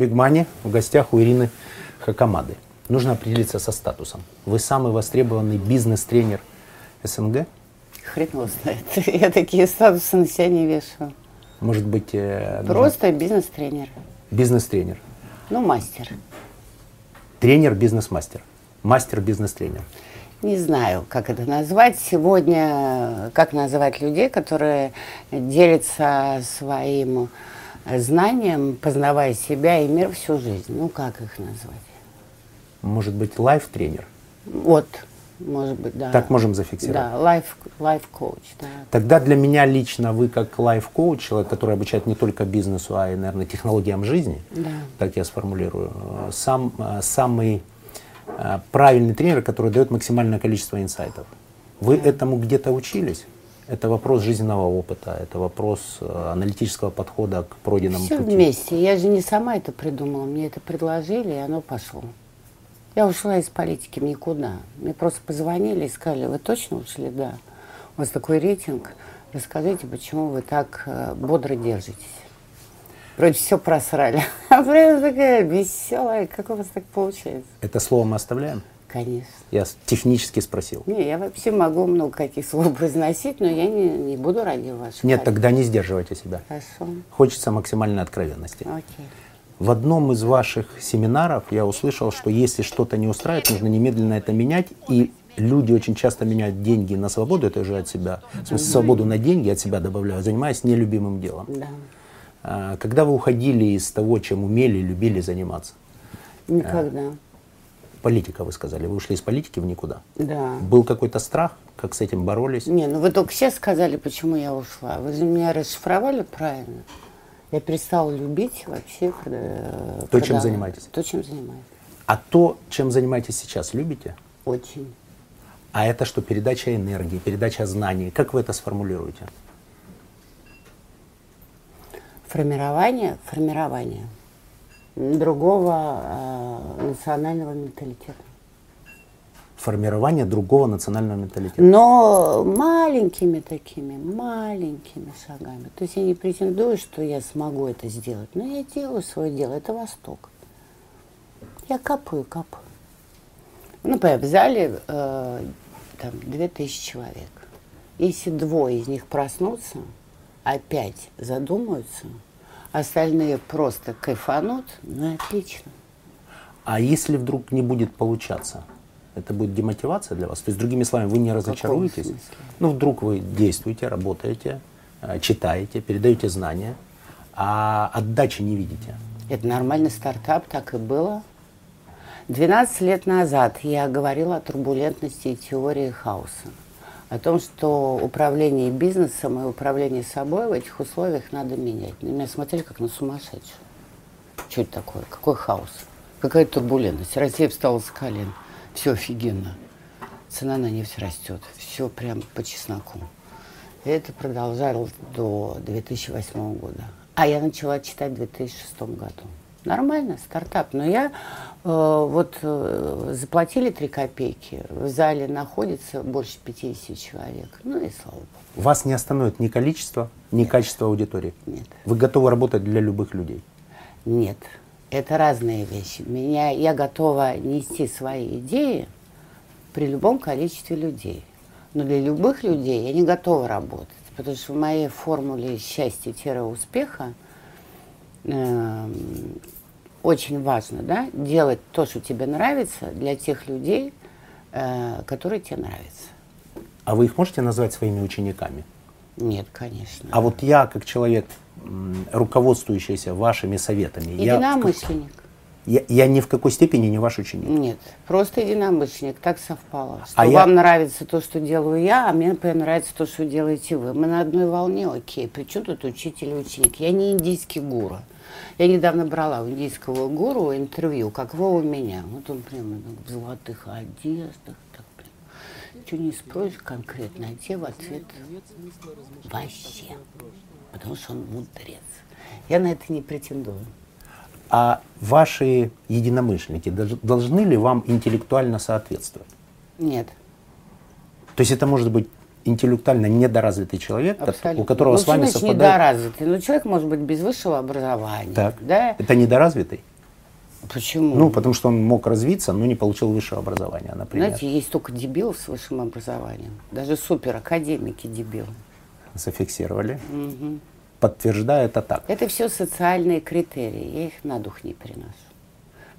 Бигмани в гостях у Ирины Хакамады. Нужно определиться со статусом. Вы самый востребованный бизнес-тренер СНГ? Хрен его знает. Я такие статусы на себя не вешаю. Может быть... Э, Просто бизнес-тренер. Бизнес-тренер. Ну, мастер. Тренер, бизнес-мастер. Мастер, бизнес-тренер. Не знаю, как это назвать. Сегодня, как называть людей, которые делятся своим знанием, познавая себя и мир всю жизнь. Ну, как их назвать? Может быть, life-тренер? Вот, может быть, да. Так можем зафиксировать? Да, life, life coach, да. Тогда для меня лично вы как life coach, человек, который обучает не только бизнесу, а и, наверное, технологиям жизни, да. так я сформулирую, сам, самый э, правильный тренер, который дает максимальное количество инсайтов. Вы да. этому где-то учились? Это вопрос жизненного опыта, это вопрос э, аналитического подхода к пройденному Все пути. вместе. Я же не сама это придумала. Мне это предложили, и оно пошло. Я ушла из политики в никуда. Мне просто позвонили и сказали, вы точно ушли? Да. У вас такой рейтинг. Расскажите, почему вы так э, бодро держитесь? Вроде все просрали. А прям такая веселая. Как у вас так получается? Это слово мы оставляем? Конечно. Я технически спросил. Не, я вообще могу много каких слов произносить, но я не, не буду ради вашего. Нет, тогда не сдерживайте себя. Хорошо. Хочется максимальной откровенности. Окей. В одном из ваших семинаров я услышал, что если что-то не устраивает, нужно немедленно это менять. И люди очень часто меняют деньги на свободу, это уже от себя. В смысле, свободу на деньги от себя добавляют, занимаясь нелюбимым делом. Да. А, когда вы уходили из того, чем умели, любили заниматься? Никогда. Политика, вы сказали. Вы ушли из политики в никуда. Да. Был какой-то страх? Как с этим боролись? Не, ну вы только сейчас сказали, почему я ушла. Вы же меня расшифровали правильно. Я перестала любить вообще. Э, то, чем занимаетесь? То, чем занимаюсь. А то, чем занимаетесь сейчас, любите? Очень. А это что, передача энергии, передача знаний? Как вы это сформулируете? Формирование, формирование другого э, национального менталитета. Формирование другого национального менталитета. Но маленькими такими, маленькими шагами. То есть я не претендую, что я смогу это сделать, но я делаю свое дело. Это Восток. Я капаю, капаю. Ну, в зале э, там 2000 человек. Если двое из них проснутся, опять задумаются – остальные просто кайфанут, ну отлично. А если вдруг не будет получаться, это будет демотивация для вас? То есть, другими словами, вы не разочаруетесь? Ну, вдруг вы действуете, работаете, э, читаете, передаете знания, а отдачи не видите. Это нормальный стартап, так и было. 12 лет назад я говорила о турбулентности и теории хаоса о том, что управление бизнесом и управление собой в этих условиях надо менять. На меня смотрели как на сумасшедшую. Что это такое? Какой хаос? Какая турбулентность? Россия встала с колен. Все офигенно. Цена на нефть растет. Все прям по чесноку. И это продолжалось до 2008 года. А я начала читать в 2006 году. Нормально, стартап. Но я э, вот э, заплатили 3 копейки. В зале находится больше 50 человек. Ну и слава богу. Вас не остановит ни количество, ни Нет. качество аудитории? Нет. Вы готовы работать для любых людей? Нет. Это разные вещи. Меня, я готова нести свои идеи при любом количестве людей. Но для любых людей я не готова работать. Потому что в моей формуле счастья-успеха э, очень важно, да, делать то, что тебе нравится, для тех людей, э, которые тебе нравятся. А вы их можете назвать своими учениками? Нет, конечно. А вот я, как человек, руководствующийся вашими советами... Единомышленник. Я, я ни в какой степени не ваш ученик. Нет, просто единомышленник, так совпало. Что а вам я... нравится то, что делаю я, а мне, например, нравится то, что делаете вы. Мы на одной волне, окей. Причем тут учитель и ученик? Я не индийский гуру. Я недавно брала у индийского гуру интервью, как вы у меня. Вот он прямо в золотых одеждах, так прям. Что не спросишь конкретно, а те в ответ вообще. Потому что он мудрец. Я на это не претендую. А ваши единомышленники должны ли вам интеллектуально соответствовать? Нет. То есть это может быть интеллектуально недоразвитый человек, Абсолютно. у которого ну, с вами совпадает... недоразвитый? Ну, человек может быть без высшего образования. Так. Да? Это недоразвитый? Почему? Ну, потому что он мог развиться, но не получил высшее образование, например. Знаете, есть столько дебилов с высшим образованием. Даже суперакадемики дебилы. Зафиксировали. Угу. Подтверждаю это так. Это все социальные критерии, я их на дух не переношу.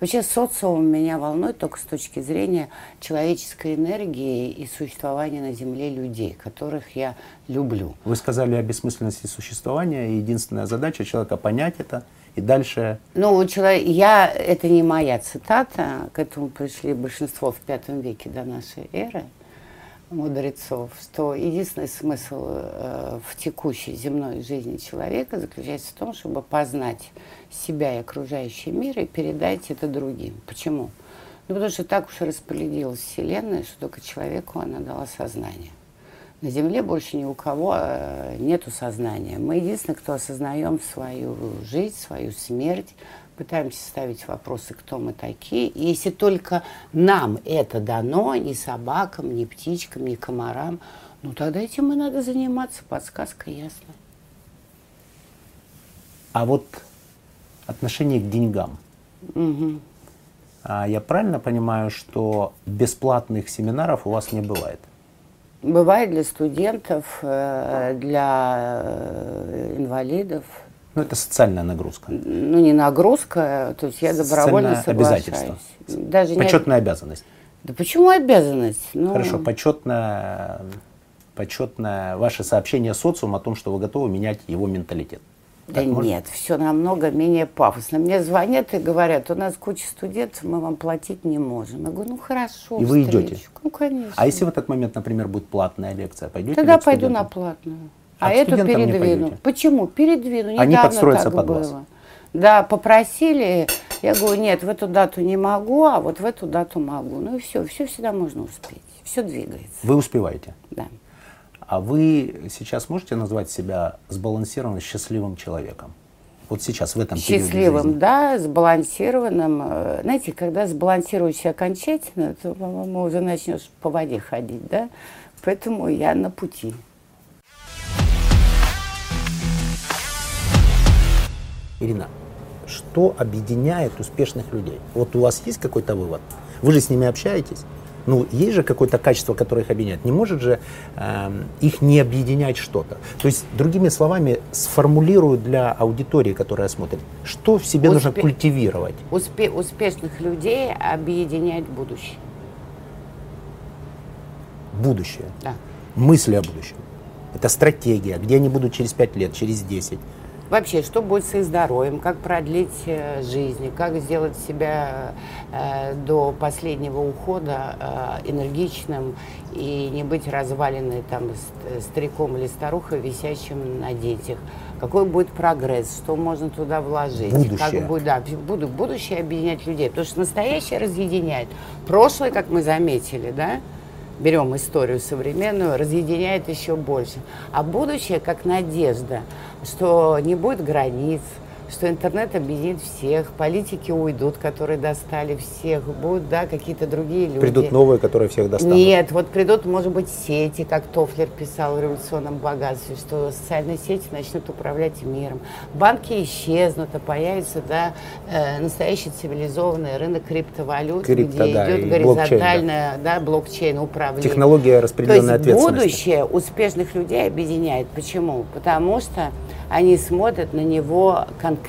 Вообще социум меня волнует только с точки зрения человеческой энергии и существования на Земле людей, которых я люблю. Вы сказали о бессмысленности существования, и единственная задача человека понять это и дальше... Ну, человек, я, это не моя цитата, к этому пришли большинство в пятом веке до нашей эры мудрецов, что единственный смысл э, в текущей земной жизни человека заключается в том, чтобы познать себя и окружающий мир и передать это другим. Почему? Ну, потому что так уж распорядилась Вселенная, что только человеку она дала сознание. На Земле больше ни у кого э, нету сознания. Мы единственные, кто осознаем свою жизнь, свою смерть, пытаемся ставить вопросы, кто мы такие. И если только нам это дано, ни собакам, ни птичкам, ни комарам, ну тогда этим и надо заниматься, подсказка ясна. А вот отношение к деньгам. Угу. А я правильно понимаю, что бесплатных семинаров у вас не бывает? Бывает для студентов, э, для э, инвалидов. Ну, это социальная нагрузка. Ну, не нагрузка, то есть я добровольно соглашаюсь. обязательство. Даже почетная не... обязанность. Да почему обязанность? Ну... Хорошо, почетная, почетное ваше сообщение социуму о том, что вы готовы менять его менталитет. Да так нет, все намного менее пафосно. Мне звонят и говорят, у нас куча студентов, мы вам платить не можем. Я говорю, ну хорошо. И вы идете? Ну, конечно. А если в этот момент, например, будет платная лекция, пойдете? Тогда пойду на платную. А, а эту передвину. Почему? Передвину. Недавно Они подстроятся так под было. вас. Да, попросили. Я говорю, нет, в эту дату не могу, а вот в эту дату могу. Ну и все, все всегда можно успеть. Все двигается. Вы успеваете? Да. А вы сейчас можете назвать себя сбалансированным, счастливым человеком? Вот сейчас, в этом Счастливым, да, сбалансированным. Э, знаете, когда сбалансируешься окончательно, то, по-моему, уже начнешь по воде ходить, да? Поэтому я на пути. Ирина, что объединяет успешных людей? Вот у вас есть какой-то вывод? Вы же с ними общаетесь? Ну, есть же какое-то качество, которое их объединяет. Не может же э, их не объединять что-то. То есть, другими словами, сформулирую для аудитории, которая смотрит, что в себе Успе... нужно культивировать. Успе... Успешных людей объединяет будущее. Будущее? Да. Мысли о будущем. Это стратегия, где они будут через 5 лет, через 10. Вообще, что будет с их здоровьем, как продлить э, жизнь, как сделать себя э, до последнего ухода э, энергичным и не быть разваленной там стариком или старухой, висящим на детях. Какой будет прогресс, что можно туда вложить. Будущее. Как будет, да, буду, будущее объединять людей. Потому что настоящее разъединяет. Прошлое, как мы заметили, да, берем историю современную, разъединяет еще больше. А будущее как надежда, что не будет границ, что интернет объединит всех, политики уйдут, которые достали всех, будут, да, какие-то другие люди. Придут новые, которые всех достанут. Нет, вот придут, может быть, сети, как Тофлер писал в «Революционном богатстве», что социальные сети начнут управлять миром. Банки исчезнут, а появится, да, э, настоящий цивилизованный рынок криптовалют, Крипто, где да, идет горизонтальное, да, блокчейн управление. Технология распределенной То есть ответственности. будущее успешных людей объединяет. Почему? Потому что они смотрят на него конкретно.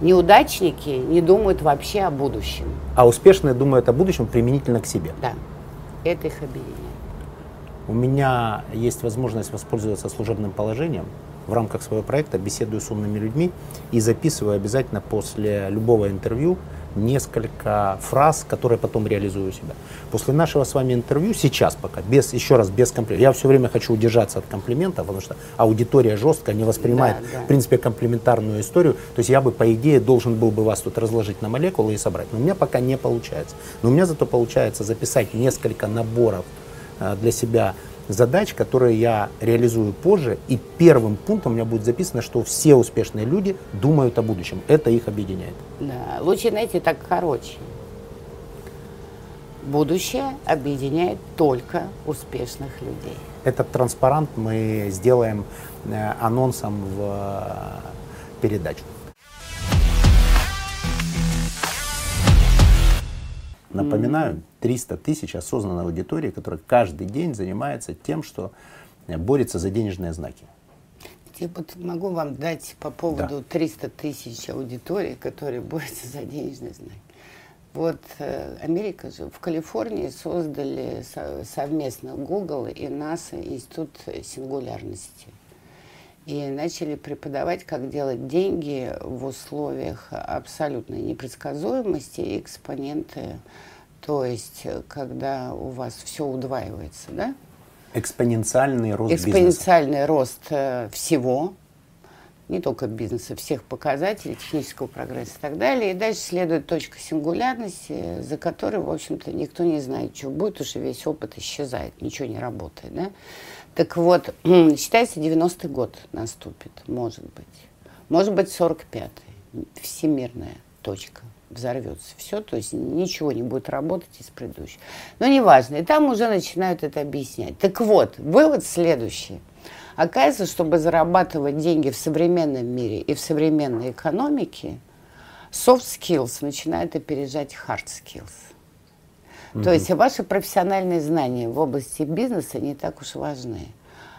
Неудачники не думают вообще о будущем. А успешные думают о будущем применительно к себе. Да, это их объединяет. У меня есть возможность воспользоваться служебным положением. В рамках своего проекта беседую с умными людьми и записываю обязательно после любого интервью несколько фраз, которые потом реализую у себя. После нашего с вами интервью, сейчас пока, без, еще раз, без комплиментов, я все время хочу удержаться от комплиментов, потому что аудитория жестко не воспринимает, да, да. в принципе, комплиментарную историю. То есть я бы, по идее, должен был бы вас тут разложить на молекулы и собрать. Но у меня пока не получается. Но у меня зато получается записать несколько наборов э, для себя задач, которые я реализую позже, и первым пунктом у меня будет записано, что все успешные люди думают о будущем. Это их объединяет. Да, лучше, знаете, так короче. Будущее объединяет только успешных людей. Этот транспарант мы сделаем э, анонсом в э, передачу. Напоминаю, 300 тысяч осознанной аудитории, которая каждый день занимается тем, что борется за денежные знаки. Я вот могу вам дать по поводу да. 300 тысяч аудитории, которые борются за денежные знаки. Вот э, Америка же в Калифорнии создали со, совместно Google и NASA институт сингулярности. И начали преподавать, как делать деньги в условиях абсолютной непредсказуемости и экспоненты. То есть, когда у вас все удваивается, да? Экспоненциальный рост Экспоненциальный бизнеса. рост э, всего, не только бизнеса, всех показателей, технического прогресса и так далее. И дальше следует точка сингулярности, за которой, в общем-то, никто не знает, что будет, уже весь опыт исчезает, ничего не работает. Да? Так вот, считается, 90-й год наступит, может быть. Может быть, 45-й. Всемирная точка взорвется все, то есть ничего не будет работать из предыдущего. Но неважно, и там уже начинают это объяснять. Так вот, вывод следующий. Оказывается, чтобы зарабатывать деньги в современном мире и в современной экономике, soft skills начинают опережать hard skills. Mm-hmm. То есть ваши профессиональные знания в области бизнеса не так уж важны.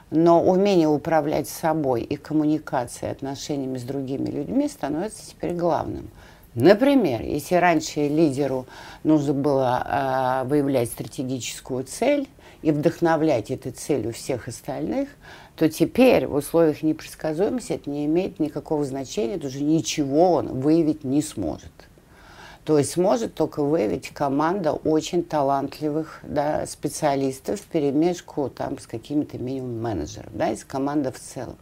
Но умение управлять собой и коммуникацией, отношениями с другими людьми становится теперь главным. Например, если раньше лидеру нужно было а, выявлять стратегическую цель и вдохновлять этой целью всех остальных, то теперь в условиях непредсказуемости это не имеет никакого значения, это уже ничего он выявить не сможет. То есть сможет только выявить команда очень талантливых да, специалистов в перемешку там, с какими-то минимум менеджеров, да, из команды в целом.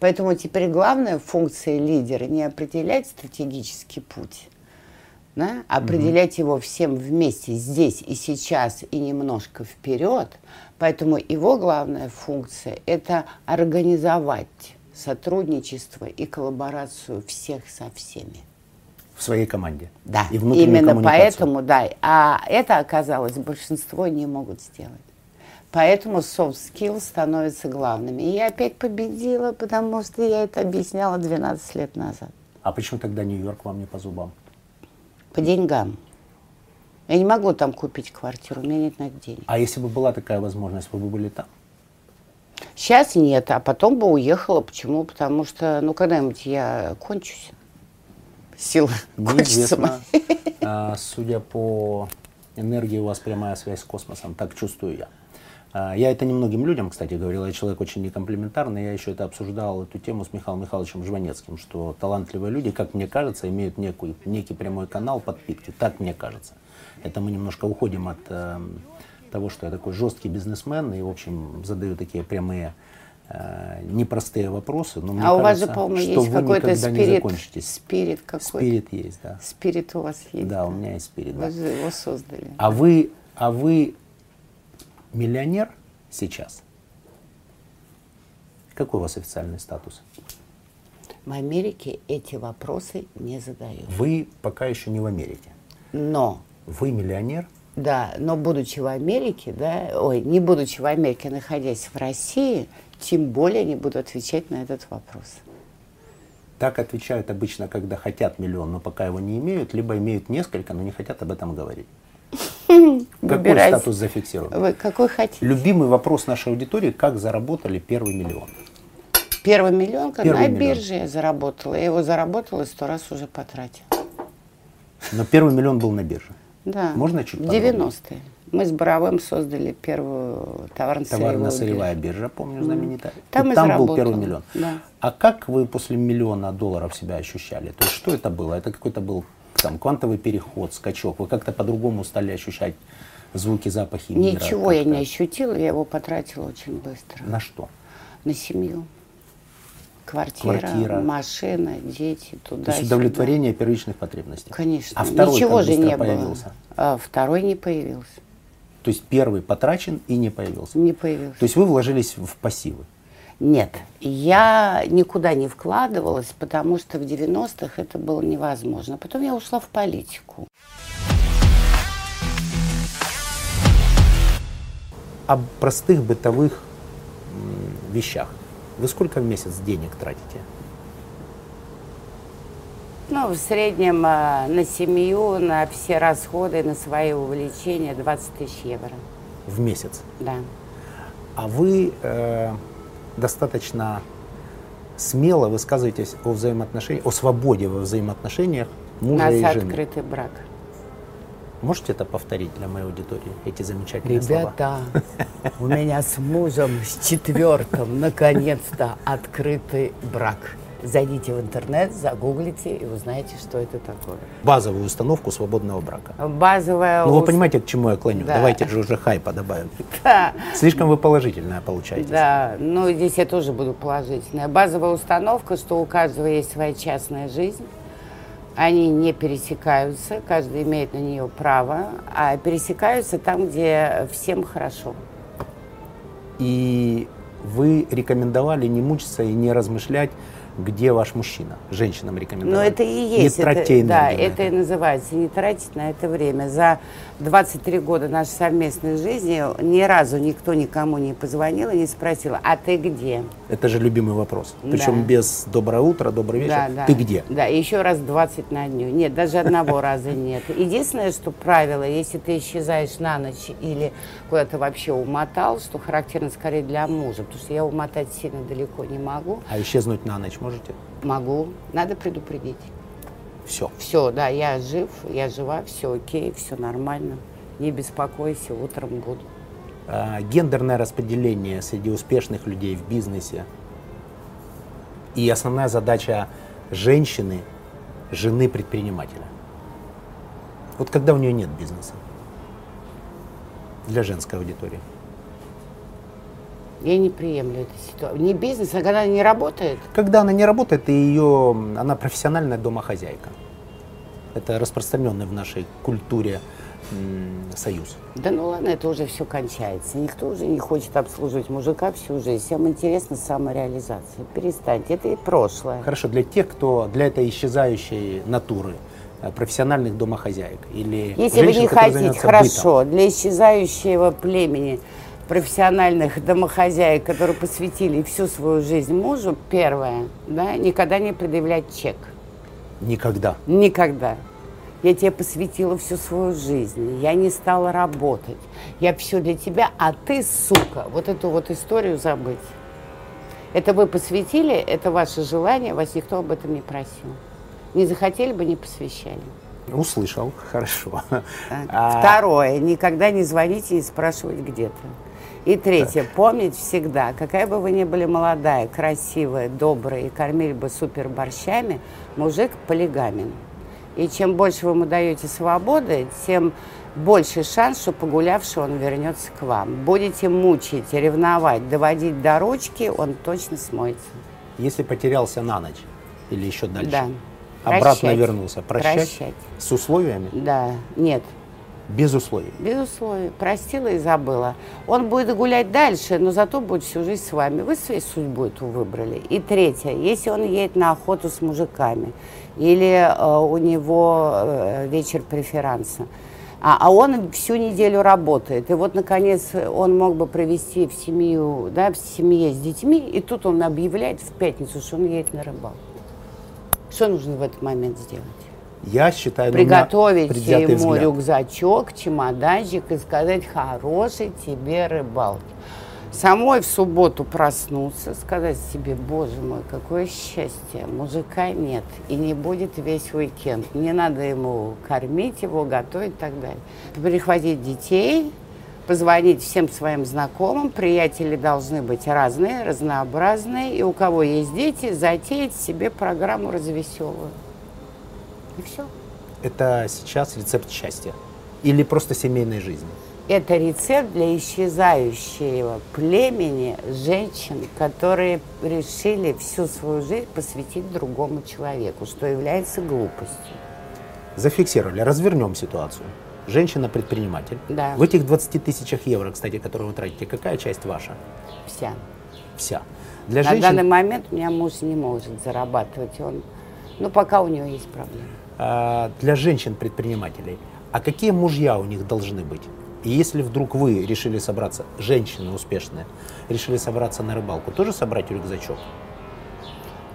Поэтому теперь главная функция лидера не определять стратегический путь, да, а определять mm-hmm. его всем вместе здесь и сейчас и немножко вперед. Поэтому его главная функция – это организовать сотрудничество и коллаборацию всех со всеми в своей команде. Да, и именно поэтому, да. А это оказалось большинство не могут сделать. Поэтому soft skills становятся главными. И я опять победила, потому что я это объясняла 12 лет назад. А почему тогда Нью-Йорк вам не по зубам? По деньгам. Я не могу там купить квартиру, у меня нет на это денег. А если бы была такая возможность, вы бы были там? Сейчас нет, а потом бы уехала. Почему? Потому что, ну, когда-нибудь я кончусь сила Неизвестно. А, судя по энергии, у вас прямая связь с космосом, так чувствую я. А, я это немногим людям, кстати, говорил, я человек очень некомплементарный, я еще это обсуждал, эту тему с Михаилом Михайловичем Жванецким, что талантливые люди, как мне кажется, имеют некую, некий прямой канал подпитки, так мне кажется. Это мы немножко уходим от э, того, что я такой жесткий бизнесмен и, в общем, задаю такие прямые непростые вопросы, но мне а кажется, у вас же, по-моему, есть какой-то спирит, спирит какой-то. Спирит есть, да. Спирит у вас есть. Да, у меня есть спирит. Вы да. же его создали. А вы, а вы миллионер сейчас? Какой у вас официальный статус? В Америке эти вопросы не задают. Вы пока еще не в Америке. Но. Вы миллионер? Да, но будучи в Америке, да, ой, не будучи в Америке, а находясь в России, тем более не буду отвечать на этот вопрос. Так отвечают обычно, когда хотят миллион, но пока его не имеют, либо имеют несколько, но не хотят об этом говорить. Какой статус зафиксирован? Вы какой хотите? Любимый вопрос нашей аудитории, как заработали первый миллион? Первый миллион, первый на миллион. бирже я заработала. Я его заработала и сто раз уже потратила. Но первый миллион был на бирже? Да. Можно чуть 90-е. Мы с Боровым создали первую товарно-сырьевую Товарно-сырьевая биржа, помню, знаменитая. Там, там был первый миллион. Да. А как вы после миллиона долларов себя ощущали? То есть что это было? Это какой-то был там квантовый переход, скачок? Вы как-то по-другому стали ощущать звуки, запахи мира? Ничего я не ощутила, я его потратила очень быстро. На что? На семью. Квартира, Квартира. машина, дети, туда То есть удовлетворение первичных потребностей. Конечно. А второй Ничего же не появился? было. А второй не появился. То есть первый потрачен и не появился? Не появился. То есть вы вложились в пассивы? Нет, я никуда не вкладывалась, потому что в 90-х это было невозможно. Потом я ушла в политику. О простых бытовых вещах. Вы сколько в месяц денег тратите? Ну, в среднем э, на семью, на все расходы, на свои увлечения 20 тысяч евро. В месяц? Да. А вы э, достаточно смело высказываетесь о взаимоотношениях, о свободе во взаимоотношениях мужа У и нас жены. открытый брак. Можете это повторить для моей аудитории, эти замечательные слова? Ребята, у меня с мужем, с четвертым, наконец-то открытый брак. Зайдите в интернет, загуглите и узнаете, что это такое. Базовую установку свободного брака. Базовая... Ну, вы понимаете, к чему я клоню? Да. Давайте же уже хайпа добавим. Да. Слишком вы положительная получаетесь. Да, ну здесь я тоже буду положительная. Базовая установка, что у каждого есть своя частная жизнь. Они не пересекаются, каждый имеет на нее право, а пересекаются там, где всем хорошо. И вы рекомендовали не мучиться и не размышлять, где ваш мужчина. Женщинам рекомендовали. Но это и есть. Не это, да, энергию на это и называется. Не тратить на это время. За 23 года нашей совместной жизни ни разу никто никому не позвонил и не спросил, а ты где? Это же любимый вопрос. Да. Причем без доброе утро, добрый вечер. Да, да. Ты где? Да, и еще раз 20 на дню. Нет, даже одного раза нет. Единственное, что правило, если ты исчезаешь на ночь или куда-то вообще умотал, что характерно скорее для мужа, потому что я умотать сильно далеко не могу. А исчезнуть на ночь можете? Могу, надо предупредить. Все. Все, да, я жив, я жива, все окей, все нормально. Не беспокойся, утром буду. А, гендерное распределение среди успешных людей в бизнесе. И основная задача женщины, жены предпринимателя. Вот когда у нее нет бизнеса. Для женской аудитории. Я не приемлю эту ситуацию. Не бизнес, а когда она не работает. Когда она не работает, и ее, она профессиональная домохозяйка. Это распространенный в нашей культуре союз. Да ну ладно, это уже все кончается. Никто уже не хочет обслуживать мужика всю жизнь. Всем интересна самореализация. Перестаньте, это и прошлое. Хорошо, для тех, кто для этой исчезающей натуры, э, профессиональных домохозяек или Если вы женщин, не которые хотите, хорошо, для исчезающего племени профессиональных домохозяек, которые посвятили всю свою жизнь мужу, первое, да, никогда не предъявлять чек. никогда. Никогда. Я тебе посвятила всю свою жизнь. Я не стала работать. Я все для тебя, а ты, сука, вот эту вот историю забыть. Это вы посвятили, это ваше желание, вас никто об этом не просил. Не захотели бы, не посвящали. Услышал, хорошо. Так. А, Второе, никогда не звоните и спрашивать где-то. И третье, помнить всегда, какая бы вы ни были молодая, красивая, добрая и кормили бы супер борщами, мужик полигамен. И чем больше вы ему даете свободы, тем больше шанс, что погулявший он вернется к вам. Будете мучить, ревновать, доводить до ручки, он точно смоется. Если потерялся на ночь или еще дальше, Да. обратно Прощать. вернулся, прощать, Прощать. с условиями, Да, нет, без условий. Без условий. Простила и забыла. Он будет гулять дальше, но зато будет всю жизнь с вами. Вы свою судьбу эту выбрали. И третье. Если он едет на охоту с мужиками, или э, у него э, вечер преферанса, а, а он всю неделю работает. И вот, наконец, он мог бы провести в семью, да, в семье с детьми, и тут он объявляет в пятницу, что он едет на рыбалку. Что нужно в этот момент сделать? Я считаю, ну, приготовить ему взгляд. рюкзачок, чемоданчик и сказать хорошей тебе рыбалки. Самой в субботу проснуться, сказать себе, боже мой, какое счастье, мужика нет, и не будет весь уикенд. Не надо ему кормить его, готовить и так далее. Перехватить детей, позвонить всем своим знакомым, приятели должны быть разные, разнообразные, и у кого есть дети, затеять себе программу развеселую. И все. Это сейчас рецепт счастья или просто семейной жизни. Это рецепт для исчезающего племени женщин, которые решили всю свою жизнь посвятить другому человеку, что является глупостью. Зафиксировали, развернем ситуацию. Женщина-предприниматель. Да. В этих 20 тысячах евро, кстати, которые вы тратите, какая часть ваша? Вся. Вся. Для На женщин данный момент у меня муж не может зарабатывать. Он, ну, пока у него есть проблемы. А, для женщин-предпринимателей, а какие мужья у них должны быть? И если вдруг вы решили собраться, женщины успешные, решили собраться на рыбалку, тоже собрать рюкзачок?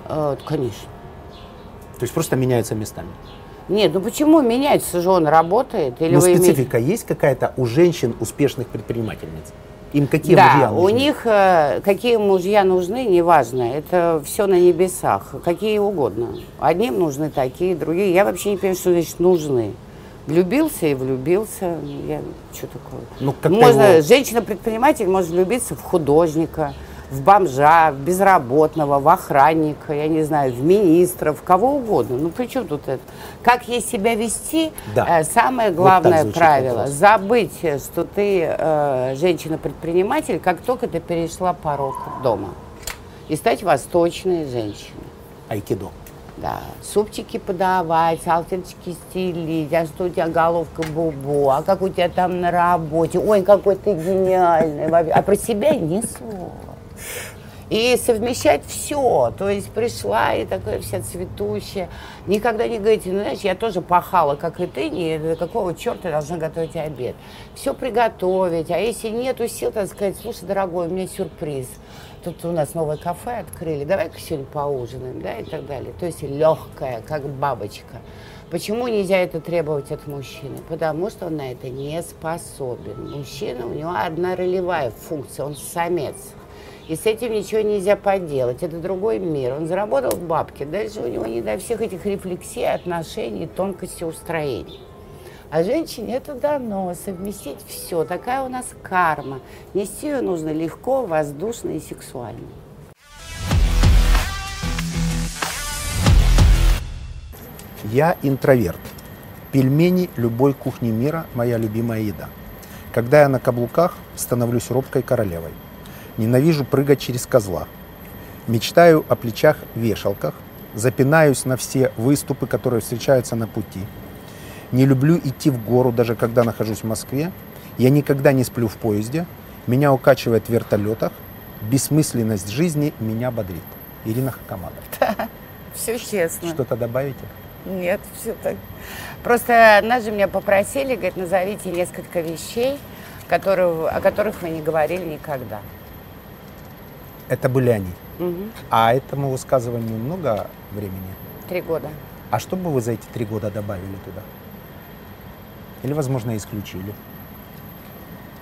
Э, конечно. То есть просто меняются местами. Нет, ну почему меняется же он работает? Или Но вы имеете- специфика есть какая-то у женщин успешных предпринимательниц? Им какие да, мужья у нужны? них э, какие мужья нужны, неважно. Это все на небесах, какие угодно. Одним нужны такие, другие. Я вообще не понимаю, что значит нужны. Влюбился и влюбился. Я, что такое? Ну, как-то Можно, его- женщина-предприниматель может влюбиться в художника, в бомжа, в безработного, в охранника, я не знаю, в министра, в кого угодно. Ну при чем тут это? Как ей себя вести? Да. Э, самое Вот главное звучит правило вопрос. забыть, что ты э, женщина-предприниматель, как только ты перешла порог дома. И стать восточной женщиной. Айкидо. Да, супчики подавать, салфеточки стелить, а что у тебя головка бубу, а как у тебя там на работе, ой, какой ты гениальный, а про себя ни слова. И совмещать все, то есть пришла и такая вся цветущая, никогда не говорите, ну знаешь, я тоже пахала, как и ты, не, какого черта должна готовить обед. Все приготовить, а если нету сил, так сказать, слушай, дорогой, у меня сюрприз, тут у нас новое кафе открыли, давай-ка сегодня поужинаем, да, и так далее. То есть легкая, как бабочка. Почему нельзя это требовать от мужчины? Потому что он на это не способен. Мужчина, у него одна ролевая функция, он самец. И с этим ничего нельзя поделать. Это другой мир. Он заработал бабки. Дальше у него не до всех этих рефлексий, отношений, тонкости устроений. А женщине это дано, совместить все. Такая у нас карма. Нести ее нужно легко, воздушно и сексуально. Я интроверт. Пельмени любой кухни мира – моя любимая еда. Когда я на каблуках, становлюсь робкой королевой. Ненавижу прыгать через козла. Мечтаю о плечах-вешалках. Запинаюсь на все выступы, которые встречаются на пути. Не люблю идти в гору, даже когда нахожусь в Москве. Я никогда не сплю в поезде. Меня укачивает в вертолетах. Бессмысленность жизни меня бодрит. Ирина Хакамада. Все честно. Что-то добавите? Нет, все так. Просто же меня попросили, говорит, назовите несколько вещей, которые, о которых вы не говорили никогда. Это были они. Мгм. А этому высказыванию много времени? Три года. А что бы вы за эти три года добавили туда? Или, возможно, исключили?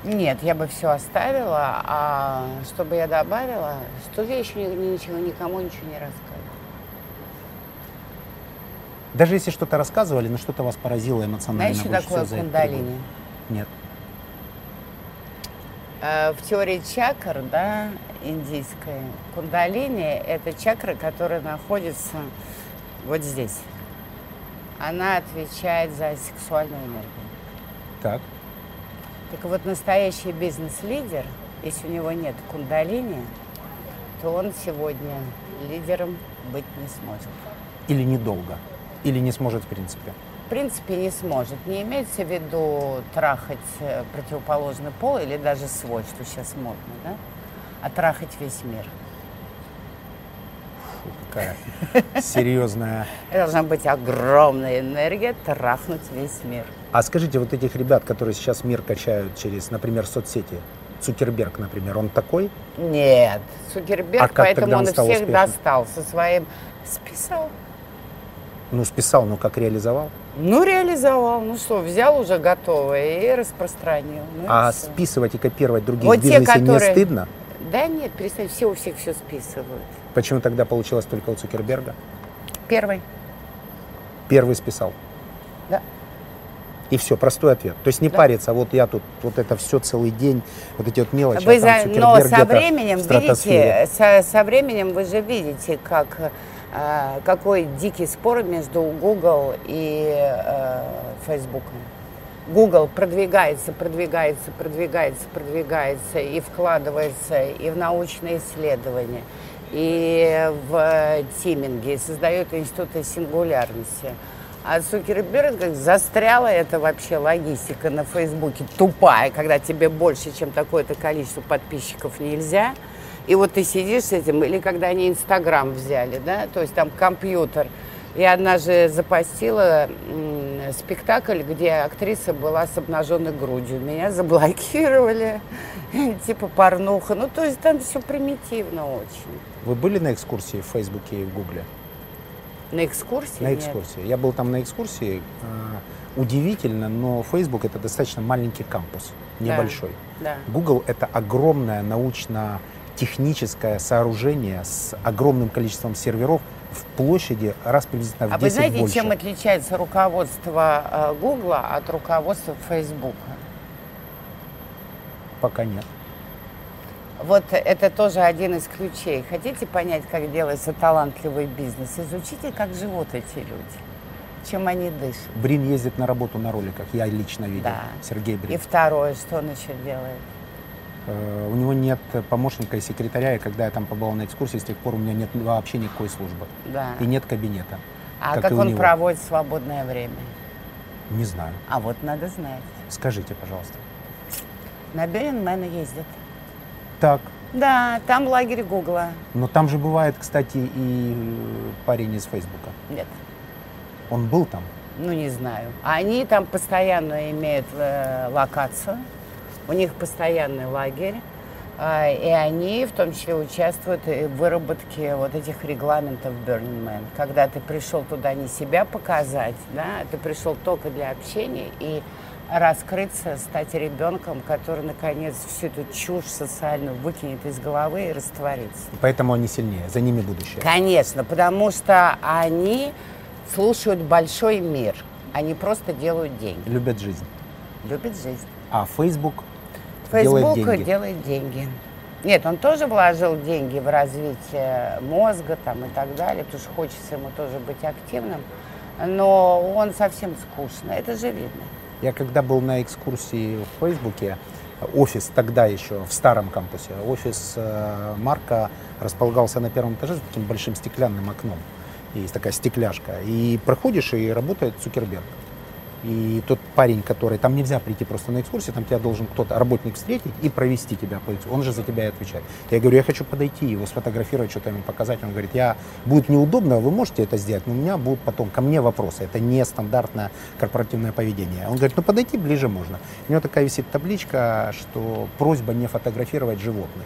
Нет, я бы все оставила, а что бы я добавила, что я еще ни- ничего, никому ничего не рассказывала. Даже если что-то рассказывали, но что-то вас поразило эмоционально что больше такое кундалини? Нет. Э, В теории чакр, да, индийской, кундалини – это чакра, которая находится вот здесь. Она отвечает за сексуальную энергию. Так. Так вот, настоящий бизнес-лидер, если у него нет кундалини, то он сегодня лидером быть не сможет. Или недолго. Или не сможет в принципе. В принципе, не сможет. Не имеется в виду трахать э, противоположный пол или даже свой, что сейчас модно, да? А трахать весь мир. Фу, какая серьезная. Должна быть огромная энергия трахнуть весь мир. А скажите, вот этих ребят, которые сейчас мир качают через, например, соцсети, Цукерберг, например, он такой? Нет, Цукерберг, А поэтому он он, всех успешным? достал со своим... Списал. Ну, списал, но как реализовал? Ну, реализовал. Ну что, взял уже готовое и распространил. Ну и А всё. списывать и копировать других Вот в те, бизнесе не которые- стыдно? Да нет, представь, все у всех все списывают. Почему тогда получилось только у Цукерберга? Первый. Первый списал. Да. И все, простой ответ. То есть не Да. париться, вот я тут, вот это все целый день, вот эти вот мелочи, Вы а за- но со временем, видите, со, со временем вы же видите, как, какой дикий спор между Google и э, Facebook. Google продвигается, продвигается, продвигается, продвигается и вкладывается и в научные исследования, и в тиминги, и создает институты сингулярности. А Цукерберг застряла это вообще логистика на Фейсбуке тупая, когда тебе больше, чем такое-то количество подписчиков нельзя. И вот ты сидишь с этим, или когда они Инстаграм взяли, да, то есть там компьютер. И однажды запостила м, спектакль, где актриса была с обнаженной грудью. Меня заблокировали, типа порнуха. Ну, то есть там все примитивно очень. Вы были на экскурсии в Фейсбуке и в Гугле? На экскурсии? На Нет. экскурсии. Я был там на экскурсии. Э, Удивительно, но Facebook это достаточно маленький кампус, небольшой. Да. Google это огромное научно-техническое сооружение с огромным количеством серверов в площади раз приблизительно в А 10 вы знаете, больше. чем отличается руководство э, Гугла от руководства Фейсбука? Пока нет. Вот это тоже один из ключей. Хотите понять, как делается талантливый бизнес? Изучите, как живут эти люди, чем они дышат. Брин ездит на работу на роликах, я лично видел. Да. Сергей И Брин. второе, что он еще делает? Э, У него нет помощника и секретаря, и когда я там побывал на экскурсии, с тех пор у меня нет вообще никакой службы. Да. И нет кабинета. А как как он него. проводит свободное время? Не знаю. А вот надо знать. Скажите, пожалуйста. На Беренмена ездит. Так, Да, там лагерь Гугла. но там же бывает, кстати, и э, парень из Фейсбука. Нет, Он был там. ну не знаю. Они там постоянно имеют э, локацию, у них постоянный лагерь, а, и они в том числе участвуют в выработке вот этих регламентов Burning Man. Когда ты пришел туда не себя показать, да, ты пришел только для общения и раскрыться, стать ребенком, который наконец всю эту чушь социальную выкинет из головы и растворится. Поэтому они сильнее. За ними будущее. Конечно, потому что они слушают большой мир. Они просто делают деньги. Любят жизнь. Любят жизнь. А Facebook Facebook делает деньги. делает деньги. Нет, он тоже вложил деньги в развитие мозга там, и так далее, потому что хочется ему тоже быть активным. Но он совсем скучно, это же видно. Я когда был на экскурсии в Фейсбуке, офис тогда еще в старом кампусе, офис э, Марка располагался на первом этаже с таким большим стеклянным окном. Есть такая стекляшка. И проходишь, и работает Цукерберг. И тот парень, который... Там нельзя прийти просто на экскурсию, там тебя должен кто-то, работник встретить и провести тебя по экскурсии. Он же за тебя и отвечает. Я говорю, я хочу подойти, его сфотографировать, что-то ему показать. Он говорит, я... Будет неудобно, вы можете это сделать, но у меня будут потом ко мне вопросы. Это не стандартное корпоративное поведение. Он говорит, ну подойти ближе можно. У него такая висит табличка, что просьба не фотографировать животных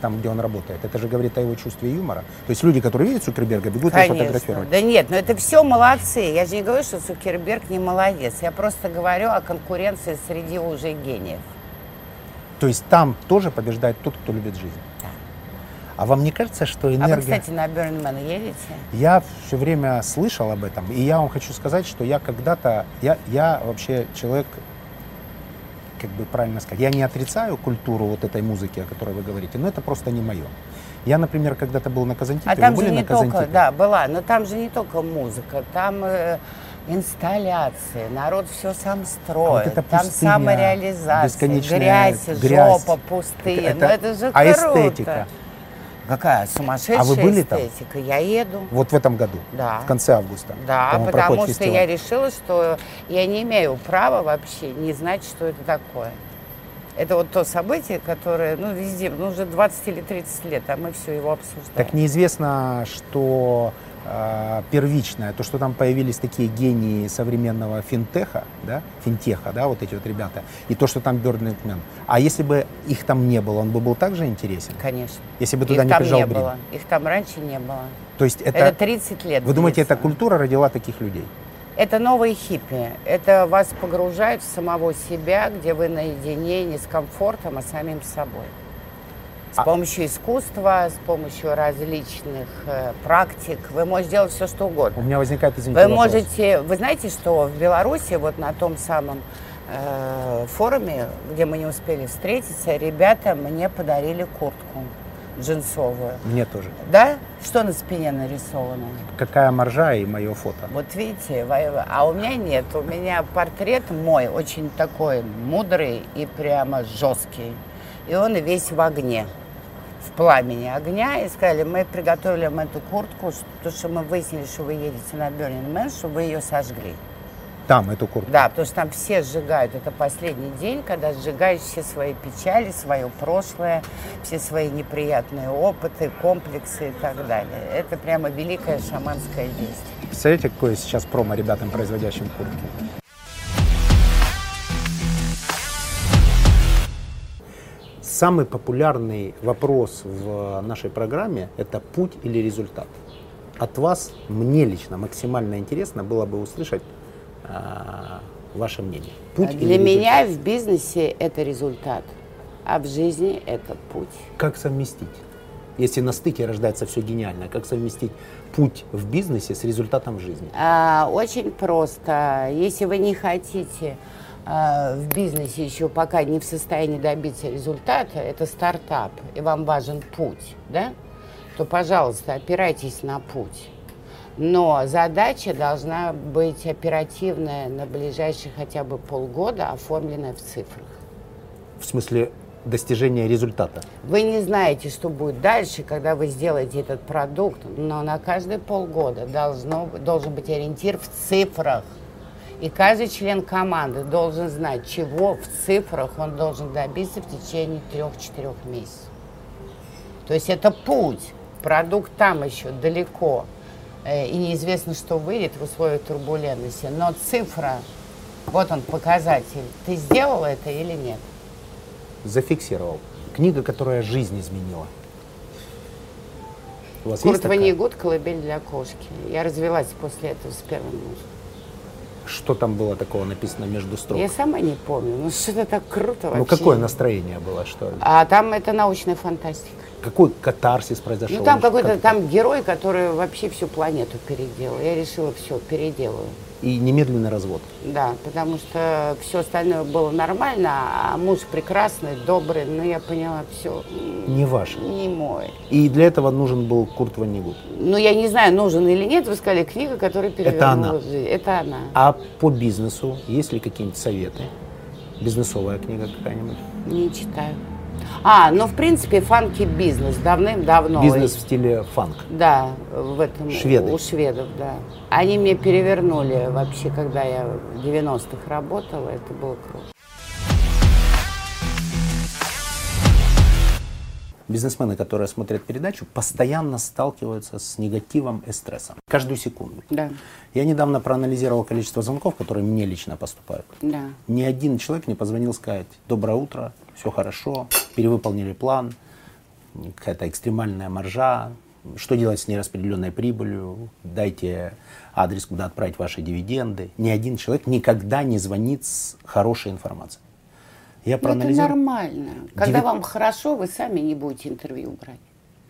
там, где он работает. Это же говорит о его чувстве юмора. То есть люди, которые видят Цукерберга, бегут его Конечно. фотографировать. Да нет, но это все молодцы. Я же не говорю, что Цукерберг не молодец. Я просто говорю о конкуренции среди уже гениев. То есть там тоже побеждает тот, кто любит жизнь. Да. А вам не кажется, что А энергия... вы, кстати, на Бернман едете? Я все время слышал об этом, и я вам хочу сказать, что я когда-то, я, я вообще человек, как бы правильно сказать, я не отрицаю культуру вот этой музыки, о которой вы говорите, но это просто не мое. Я, например, когда-то был на Казантипе, А там были же на не только, да, была, но там же не только музыка, там э, инсталляции, народ все сам строит, А вот там пустыня, самореализация, грязь, грязь. жопа, пустыня, Это- ну это же а круто. эстетика? Какая сумасшедшая А вы были там? эстетика, я еду. Вот в этом году, Да. в конце августа. Да, потому что фестиваль. я решила, что я не имею права вообще не знать, что это такое. Это вот то событие, которое, ну, везде, ну, уже 20 или 30 лет, а мы все его обсуждаем. Так неизвестно, что э, первичное, то, что там появились такие гении современного финтеха, да, финтеха, да, вот эти вот ребята, и то, что там Man. А если бы их там не было, он бы был также интересен? Конечно. Если бы туда Их не там приезжал не Брин? было. Их там раньше не было. То есть это, Это, 30 лет. вы думаете, эта культура родила таких людей? Это новые хиппи. Это вас погружает в самого себя, где вы наедине не с комфортом, а самим собой. С помощью искусства, с помощью различных э, практик вы можете делать все, что У угодно. меня возникает, извините, Вы вопрос. можете, вы знаете, что в Беларуси, вот на том самом э, форуме, где мы не успели встретиться, ребята мне подарили куртку джинсовую. Мне тоже. Да? Что на спине нарисовано? Какая маржа и мое фото? Вот видите, а у меня нет. У меня портрет мой очень такой мудрый и прямо жесткий. И он весь в огне, в пламени огня. И сказали, мы приготовили вам эту куртку, потому что мы выяснили, что вы едете на Burning Man, чтобы вы ее сожгли. Там, эту куртку. Да, потому что там все сжигают. Это последний день, когда сжигаешь все свои печали, свое прошлое, все свои неприятные опыты, комплексы и так далее. Это прямо великое шаманское действие. Представляете, какое сейчас промо ребятам, производящим куртки? Самый популярный вопрос в нашей программе – это путь или результат. от вас, мне лично максимально интересно было бы услышать а, ваше мнение. Путь Для меня в бизнесе это результат, а в жизни это путь. Как совместить? Если на стыке рождается все гениальное, как совместить путь в бизнесе с результатом в жизни? А, очень просто. Если вы не хотите в бизнесе еще пока не в состоянии добиться результата, это стартап, и вам важен путь, да, то, пожалуйста, опирайтесь на путь. Но задача должна быть оперативная на ближайшие хотя бы полгода, оформленная в цифрах. В смысле достижения результата? Вы не знаете, что будет дальше, когда вы сделаете этот продукт, но на каждые полгода должно, должен быть ориентир в цифрах. И каждый член команды должен знать, чего в цифрах он должен добиться в течение трех-четырех месяцев. То есть это путь. Продукт там еще далеко. Э, и неизвестно, что выйдет в условиях турбулентности. Но цифра, вот он показатель. Ты сделал это или нет? Зафиксировал. Книга, которая жизнь изменила. У вас Курт Ванигут «Колыбель для кошки». Я развелась после этого с первым мужем. Что там было такого написано между строк? Я сама не помню. Ну, что-то так круто ну, вообще. Ну, какое настроение было, что ли? А там это научная фантастика. Какой катарсис произошел? Ну, там какой-то как там герой, который вообще всю планету переделал. Я решила, все, переделаю и немедленный развод. Да, потому что все остальное было нормально, а муж прекрасный, добрый, но я поняла, все. Не ваш. Не мой. И для этого нужен был Курт Ваннигут. Ну, я не знаю, нужен или нет, вы сказали, книга, которая перевернула Это она. жизнь. Это она. А по бизнесу есть ли какие-нибудь советы? Бизнесовая книга какая-нибудь? Не читаю. А, ну, в принципе, фанки бизнес давным-давно. Бизнес в стиле фанк. Да, в этом. Шведы. У шведов, да. Они мне перевернули вообще, когда я в 90-х работала, это было круто. Бизнесмены, которые смотрят передачу, постоянно сталкиваются с негативом и стрессом. Каждую секунду. Да. Я недавно проанализировал количество звонков, которые мне лично поступают. Да. Ни один человек не позвонил сказать «Доброе утро, все хорошо, перевыполнили план, какая-то экстремальная маржа, что делать с нераспределенной прибылью, дайте адрес, куда отправить ваши дивиденды. Ни один человек никогда не звонит с хорошей информацией. Я ну, проанализировал. Это нормально. Когда 9... вам хорошо, вы сами не будете интервью брать.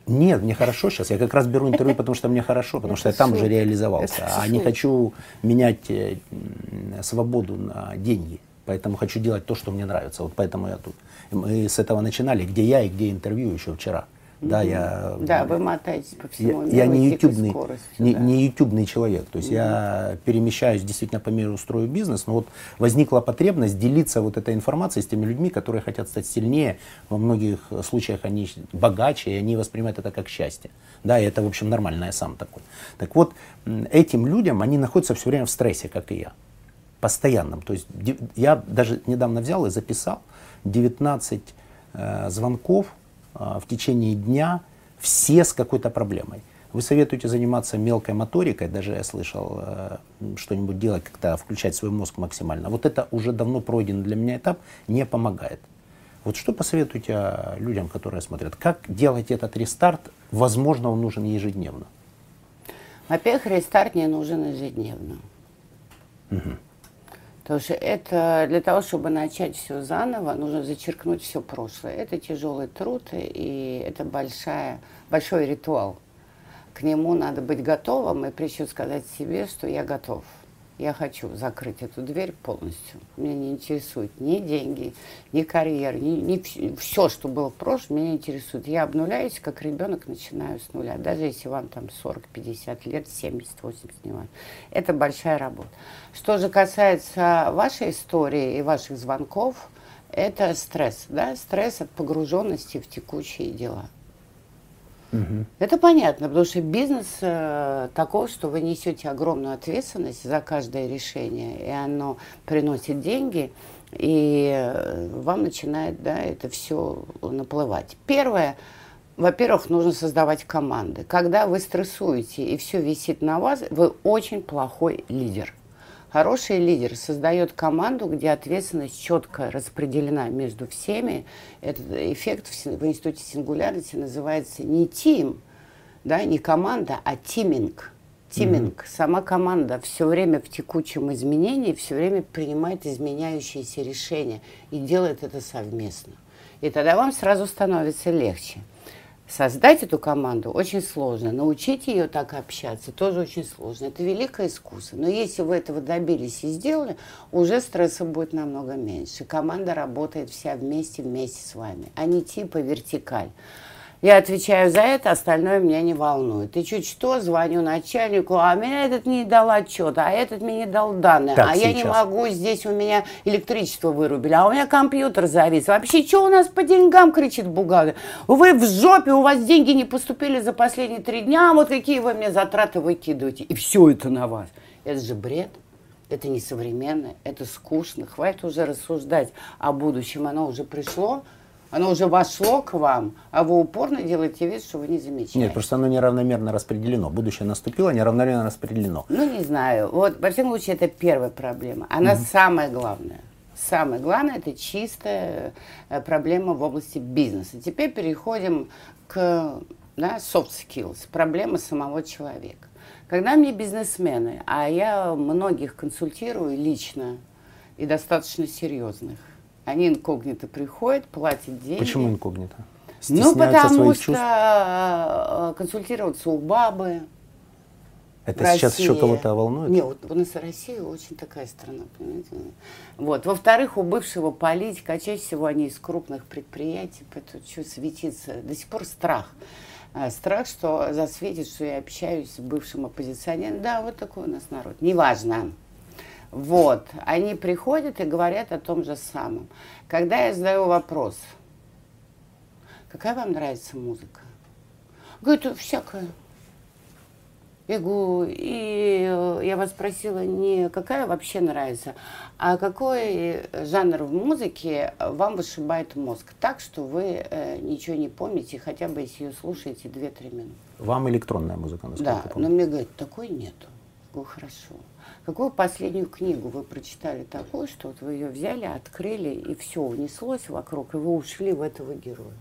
Нет, мне хорошо сейчас. Я как раз беру интервью, потому что мне хорошо, потому что я там уже реализовался. А не хочу менять э, свободу на деньги. Поэтому хочу делать то, что мне нравится. Вот поэтому я тут. Мы с этого начинали, где я и где интервью еще вчера. Да, я, да, вы мотаетесь по всему я, я не ютубный, не, да. не ютубный человек. То есть угу. я перемещаюсь действительно по миру, строю бизнес, но вот возникла потребность делиться вот этой информацией с теми людьми, которые хотят стать сильнее. Во многих случаях они богаче, и они воспринимают это как счастье. Да, и это, в общем, нормально, я сам такой. Так вот, этим людям, они находятся все время в стрессе, как и я. Постоянном. То есть я даже недавно взял и записал 19 э, звонков а, в течение дня все с какой-то проблемой. Вы советуете заниматься мелкой моторикой, даже я слышал, э, что-нибудь делать, как-то включать свой мозг максимально. Вот это уже давно пройденный для меня этап, не помогает. Вот что посоветуете людям, которые смотрят? Как делать этот рестарт? Возможно, он нужен ежедневно. Во-первых, рестарт не нужен ежедневно. Угу. Потому что это для того, чтобы начать все заново, нужно зачеркнуть все прошлое. Это тяжелый труд и это большая, большой ритуал. К нему надо быть готовым и прежде сказать себе, что я готов. Я хочу закрыть эту дверь полностью. Меня не интересуют ни деньги, ни карьера, ни, ни все, что было в прошлом, меня интересует. Я обнуляюсь, как ребенок, начинаю с нуля. Даже если вам там 40, 50 лет, 70, 80 не важно. Это большая работа. Что же касается вашей истории и ваших звонков, это стресс, да, стресс от погруженности в текущие дела. Угу. Это понятно, потому что бизнес э, такой, что вы несете огромную ответственность за каждое решение, и оно приносит деньги, и э, вам начинает да, это все наплывать. Первое, во-первых, нужно создавать команды. Когда вы стрессуете и все висит на вас, вы очень плохой лидер. Хороший лидер создает команду, где ответственность четко распределена между всеми. Этот эффект в, институте сингулярности называется не тим, да, не команда, а тиминг. Тиминг, mm-hmm. сама команда все время в текучем изменении, все время принимает изменяющиеся решения и делает это совместно. И тогда вам сразу становится легче. Создать эту команду очень сложно, научить ее так общаться тоже очень сложно. Это великое искусство. Но если вы этого добились и сделали, уже стресса будет намного меньше. Команда работает вся вместе, вместе с вами, а не типа вертикаль. Я отвечаю за это, остальное меня не волнует. И чуть что, звоню начальнику, а меня этот не дал отчет, а этот мне не дал данные, как а сейчас? я не могу, здесь у меня электричество вырубили, а у меня компьютер завис. Вообще, что у нас по деньгам, кричит бухгалтер. Вы в жопе, у вас деньги не поступили за последние три дня, а вот какие вы мне затраты выкидываете. И все это на вас. Это же бред. Это несовременно, это скучно. Хватит уже рассуждать о будущем. Оно уже пришло, оно уже вошло к вам, а вы упорно делаете вид, что вы не замечаете. Нет, просто оно неравномерно распределено. Будущее наступило, неравномерно распределено. Ну, не знаю. Вот, во всяком случае, это первая проблема. Она угу. самая главная. Самое главное – это чистая э, проблема в области бизнеса. Теперь переходим к да, soft skills, проблема самого человека. Когда мне бизнесмены, а я многих консультирую лично и достаточно серьезных, они инкогнито приходят, платят деньги. Почему инкогнито? Ну, потому что чувств? Э, консультироваться у бабы. Это сейчас еще кого-то волнует? Нет, вот у нас Россия очень такая страна, понимаете? Вот. Во-вторых, у бывшего политика, а чаще всего они из крупных предприятий, поэтому что светится, до сих пор страх. А, страх, что засветит, что я общаюсь с бывшим оппозиционером. Да, вот такой у нас народ. Неважно. Вот, они приходят и говорят о том же самом. Когда я задаю вопрос, какая вам нравится музыка? Говорит, всякая. Я говорю, и э, я вас спросила не какая вообще нравится, а какой жанр в музыке вам вышибает мозг так, что вы э, ничего не помните, хотя бы если ее слушаете 2-3 минуты. Вам электронная музыка, насколько Да, но мне говорят, такой нету. Я говорю, хорошо. Какую последнюю книгу вы прочитали такую, что вот вы ее взяли, открыли, и все унеслось вокруг, и вы ушли в этого героя?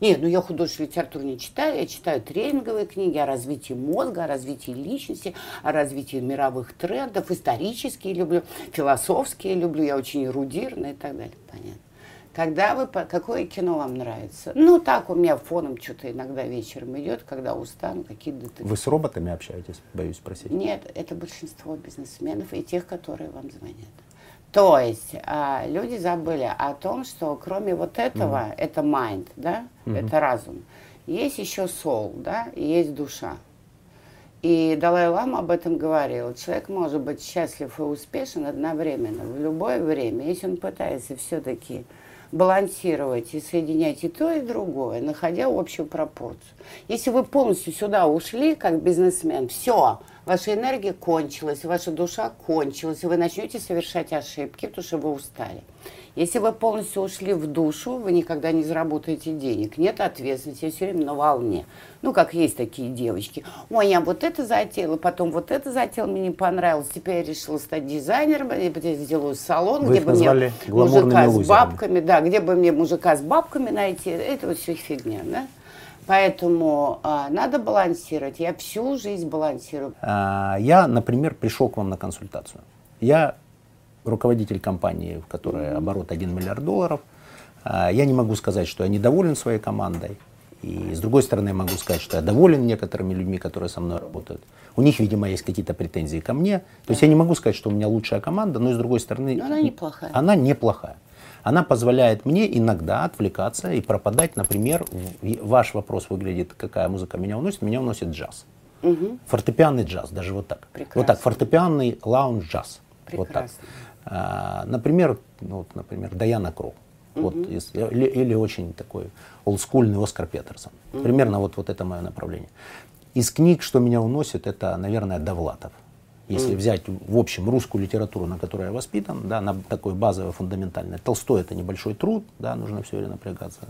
Нет, ну я художественную литературу не читаю, я читаю тренинговые книги о развитии мозга, о развитии личности, о развитии мировых трендов, исторические люблю, философские люблю, я очень эрудированная и так далее, понятно. Когда вы, какое кино вам нравится? Ну, так у меня фоном что-то иногда вечером идет, когда устану, какие-то детективы. Вы с роботами общаетесь, боюсь спросить? Нет, это большинство бизнесменов и тех, которые вам звонят. То есть а, люди забыли о том, что кроме вот этого, mm-hmm. это mind, да, mm-hmm. это разум, есть еще soul, да, и есть душа. И Далай-Лама об этом говорил. Человек может быть счастлив и успешен одновременно, в любое время, если он пытается все-таки балансировать и соединять и то, и другое, находя общую пропорцию. Если вы полностью сюда ушли, как бизнесмен, все, ваша энергия кончилась, ваша душа кончилась, и вы начнете совершать ошибки, потому что вы устали. Если вы полностью ушли в душу, вы никогда не заработаете денег. Нет ответственности, я все время на волне. Ну, как есть такие девочки. Ой, я вот это затеяла, потом вот это затеяла, мне не понравилось. Теперь я решила стать дизайнером, я сделаю салон, вы где бы мне мужика с бабками, да, где бы мне мужика с бабками найти. Это вот все фигня, да? Поэтому а, надо балансировать. Я всю жизнь балансирую. А, я, например, пришел к вам на консультацию. Я руководитель компании, в которой оборот 1 миллиард долларов. А, я не могу сказать, что я недоволен своей командой. И с другой стороны, я могу сказать, что я доволен некоторыми людьми, которые со мной работают. У них, видимо, есть какие-то претензии ко мне. То да. есть я не могу сказать, что у меня лучшая команда, но с другой стороны... Но она неплохая. Она неплохая. Она позволяет мне иногда отвлекаться и пропадать, например, ваш вопрос выглядит, какая музыка меня уносит, меня уносит джаз. Угу. Фортепианный джаз, даже вот так. Прекрасно. Вот так, фортепианный лаунж-джаз. Вот так. А, например, ну, вот, например, Даяна Кроу. Вот, если, или, или очень такой олдскульный Оскар Петерсон. Mm-hmm. Примерно вот, вот это мое направление. Из книг, что меня уносит, это, наверное, Довлатов. Если mm-hmm. взять в общем русскую литературу, на которой я воспитан, да, на такой базовой, фундаментальной. Толстой это небольшой труд, да, нужно все время напрягаться.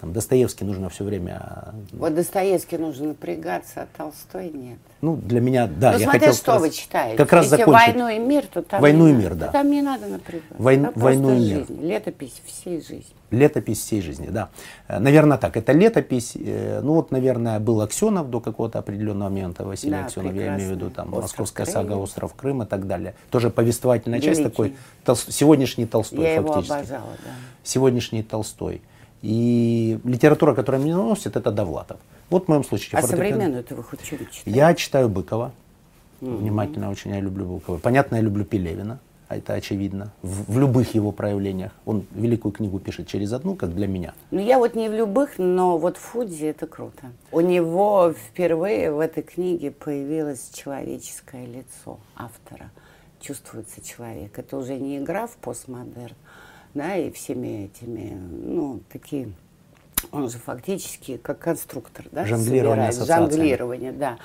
Там Достоевский нужно все время... Вот Достоевский нужно напрягаться, а Толстой нет. Ну, для меня, да, ну, я смотря хотел что раз, вы читаете. Как раз Если закончить. «Войну и мир», то там «Войну не и мир», да. Там не надо напрягаться. Войн- Там «Войну и мир». жизнь, летопись всей жизни. Летопись всей жизни, да. Э, Наверное, так. Это летопись. э, Ну вот, наверное, был Аксенов до какого-то определенного момента, Василий Да, Аксенов, я имею в виду там «Остров Московская Крым». сага, Остров Крым и так далее. Тоже повествовательная часть Великий. такой. Толс- Сегодняшний Толстой Я его фактически. обожала, да. Сегодняшний Толстой. И литература, которая меня носит, это Довлатов. Вот в моем случае. А фортепиано- современную-то вы хоть что-нибудь читаете? Я читаю Быкова. Внимательно очень я люблю Быкова. Понятно, я люблю Пелевина. а Это очевидно. В, в любых его проявлениях. Он великую книгу пишет через одну, как для меня. Ну, я вот не в любых, но вот Фудзи это круто. У него впервые в этой книге появилось человеческое лицо автора. Чувствуется человек. Это уже не игра в постмодерн, да, и всеми этими, ну, такие... Он же фактически как конструктор, да, Жонглирование собирает, жонглирование, да.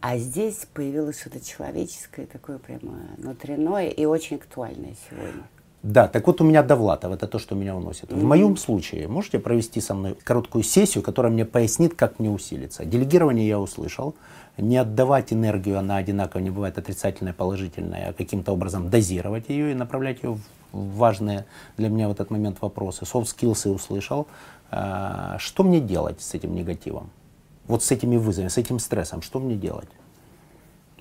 А здесь появилось что-то человеческое, такое прямо внутреннее и очень актуальное сегодня. Да, так вот у меня Довлатов, это то, что меня уносит. В моем случае можете провести со мной короткую сессию, которая мне пояснит, как мне усилиться. Делегирование я услышал. Не отдавать энергию, она одинаково не бывает отрицательная, положительная, а каким-то образом дозировать ее и направлять ее в важные для меня в этот момент вопросы. Soft skills я услышал. А, Что мне делать с этим негативом? Вот с этими вызовами, с этим стрессом, что мне делать?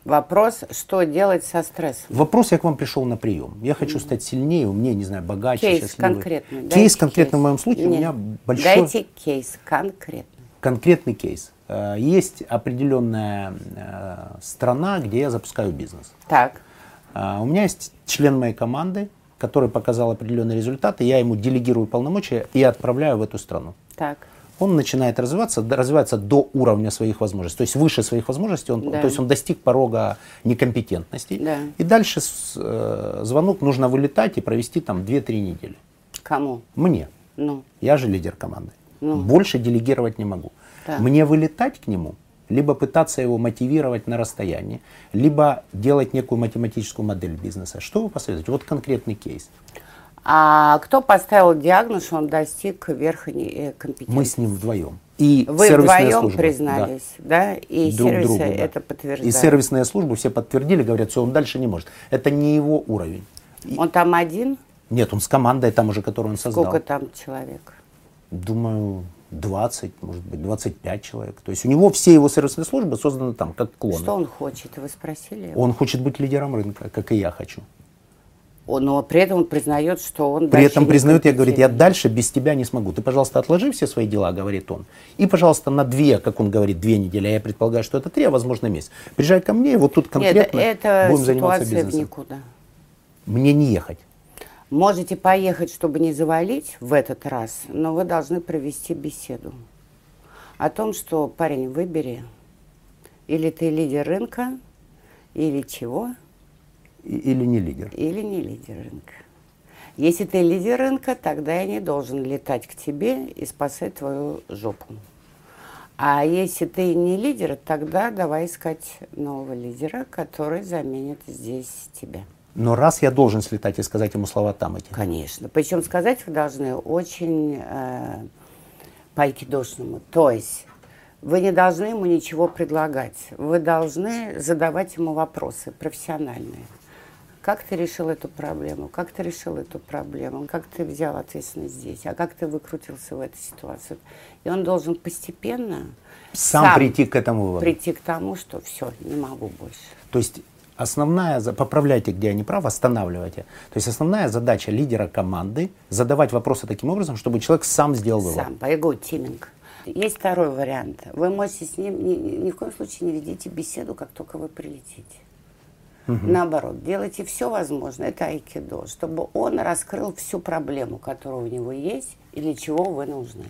Вопрос, что делать со стрессом? Вопрос, я к вам пришел на прием. Я хочу стать сильнее, умнее, не знаю, богаче, Кейс счастливее. конкретный. Кейс Дайте конкретно кейс. в моем случае у Нет. меня большой Дайте кейс конкретный. конкретный кейс. Э, Есть определенная э, страна, где я запускаю бизнес. Так, У меня есть член моей команды, который показал определенные результаты. Я ему делегирую полномочия и отправляю в эту страну. так. Он начинает развиваться, развивается до уровня своих возможностей, то есть выше своих возможностей, он, Да. то есть он достиг порога некомпетентности. Да. И дальше э, звонок нужно вылетать и провести там 2-3 недели. Кому? Мне. Ну, Я же лидер команды. Ну. Больше делегировать не могу. Так. Мне вылетать к нему, либо пытаться его мотивировать на расстоянии, либо делать некую математическую модель бизнеса. Что вы посоветуете? Вот конкретный кейс. а кто поставил диагноз, что он достиг верхней э, компетенции? Мы с ним вдвоем. И Вы вдвоем служба, признались, да? И друг сервисы другу, да. это И сервисная служба все подтвердили, говорят, все, он дальше не может. Это не его уровень. Он там один? Нет, он с командой там уже, которую он создал. Сколько там человек? Думаю, 20, может быть, 25 человек. То есть у него все его сервисные службы созданы там, как клоны. Что он хочет? Вы спросили? его? Он хочет быть лидером рынка, как и я хочу. Но при этом он признает, что он При этом признает, я говорит, я дальше без тебя не смогу. Ты, пожалуйста, отложи все свои дела, говорит он. И, пожалуйста, на две, как он говорит, две недели, а я предполагаю, что это три, а возможно месяц. Приезжай ко мне, и вот тут конкретно Нет, это будем заниматься ситуация в бизнесом. никуда. Мне не ехать. Можете поехать, чтобы не завалить в этот раз, но вы должны провести беседу о том, что парень, выбери, или ты лидер рынка, или чего, Или не лидер. или не лидер рынка. Если ты лидер рынка, тогда я не должен летать к тебе и спасать твою жопу. А если ты не лидер, тогда давай искать нового лидера, который заменит здесь тебя. Но раз я должен слетать и сказать ему слова там эти. Конечно. Причем сказать вы должны очень э, по-айкидошному. То есть вы не должны ему ничего предлагать. Вы должны задавать ему вопросы профессиональные. Как ты решил эту проблему? Как ты решил эту проблему? Как ты взял ответственность здесь? А как ты выкрутился в этой ситуации? И он должен постепенно Сам, прийти к этому выводу. прийти к тому, что все, не могу больше. То есть основная, поправляйте, где я не прав, останавливайте. То есть основная задача лидера команды задавать вопросы таким образом, чтобы человек сам сделал вывод. Сам, по тиминг. Есть второй вариант. Вы можете с ним, ни, ни- в коем случае не ведите беседу, как только вы прилетите. Наоборот, делайте все возможное, это айкидо, чтобы он раскрыл всю проблему, которая у него есть, и для чего вы нужны.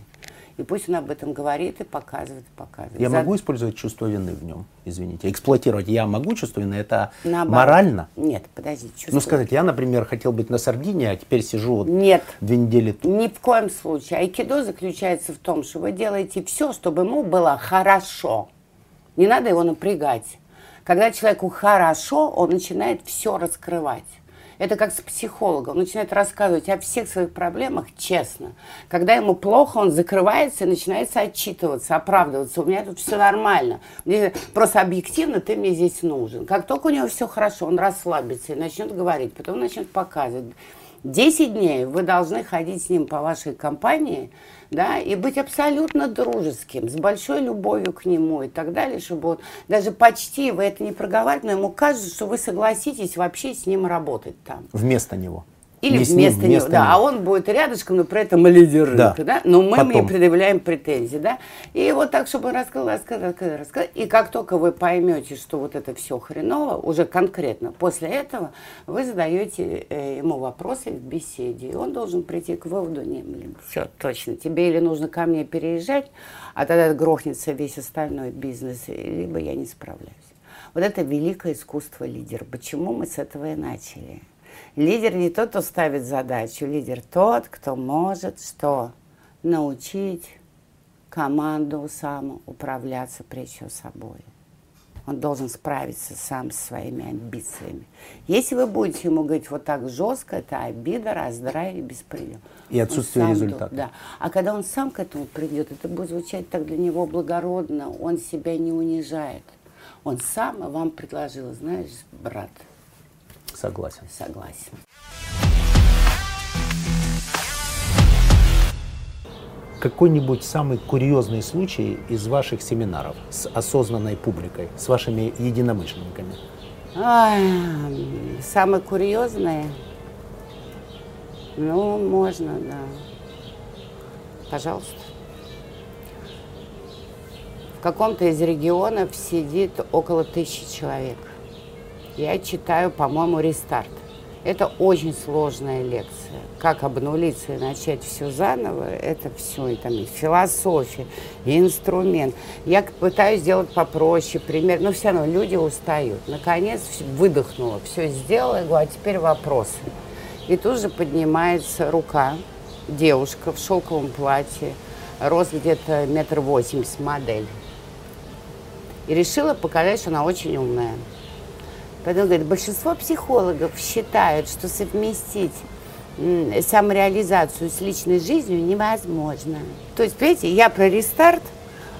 И пусть он об этом говорит и показывает, и показывает. Я За- могу использовать чувство вины в нем, извините. Эксплуатировать я могу чувство вины, это Наоборот. морально. Нет, подождите. Ну, чувствую. сказать, я, например, хотел быть на Сардинии, а теперь сижу вот Нет. две недели тут. Ни в коем случае. Айкидо заключается в том, что вы делаете все, чтобы ему было хорошо. Не надо его напрягать. Когда человеку хорошо, он начинает все раскрывать. Это как с психологом. Он начинает рассказывать о всех своих проблемах честно. Когда ему плохо, он закрывается и начинается отчитываться, оправдываться. У меня тут все нормально. Просто объективно ты мне здесь нужен. Как только у него все хорошо, он расслабится и начнет говорить, потом начнет показывать. Десять дней вы должны ходить с ним по вашей компании, да, и быть абсолютно дружеским, с большой любовью к нему и так далее, чтобы он, даже почти вы это не проговариваете, но ему кажется, что вы согласитесь вообще с ним работать там. Вместо него. Или не вместо, ним, вместо него, да, а он будет рядышком, но при этом лидер да. да? Но мы Потом. предъявляем претензии, да? И вот так, чтобы он рассказал, рассказал, рассказал, рассказал. И как только вы поймете, что вот это все хреново, уже конкретно, после этого вы задаете э, ему вопросы в беседе, и он должен прийти к выводу, не, блин, все, точно, тебе или нужно ко мне переезжать, а тогда грохнется весь остальной бизнес, либо я не справляюсь. Вот это великое искусство лидера. Почему мы с этого и начали? Лидер не тот, кто ставит задачу, лидер тот, кто может что? Научить команду самоуправляться прежде собой. Он должен справиться сам со своими амбициями. Если вы будете ему говорить вот так жестко, это обида, раздрай и беспредел. И отсутствие результата. Да. А когда он сам к этому придет, это будет звучать так для него благородно, он себя не унижает. Он сам вам предложил, знаешь, брат, Согласен. Согласен. Какой-нибудь самый курьезный случай из ваших семинаров с осознанной публикой, с вашими единомышленниками? Ой, самое курьезное? Ну, можно, да. Пожалуйста. В каком-то из регионов сидит около тысячи человек я читаю, по-моему, «Рестарт». Это очень сложная лекция. Как обнулиться и начать все заново, это все, и там и философия, и инструмент. Я пытаюсь сделать попроще, пример, но все равно люди устают. Наконец выдохнула, все сделала, я говорю, а теперь вопросы. И тут же поднимается рука, девушка в шелковом платье, рост где-то метр восемьдесят, модель. И решила показать, что она очень умная. Поэтому говорит, большинство психологов считают, что совместить самореализацию с личной жизнью невозможно. То есть, понимаете, я про рестарт,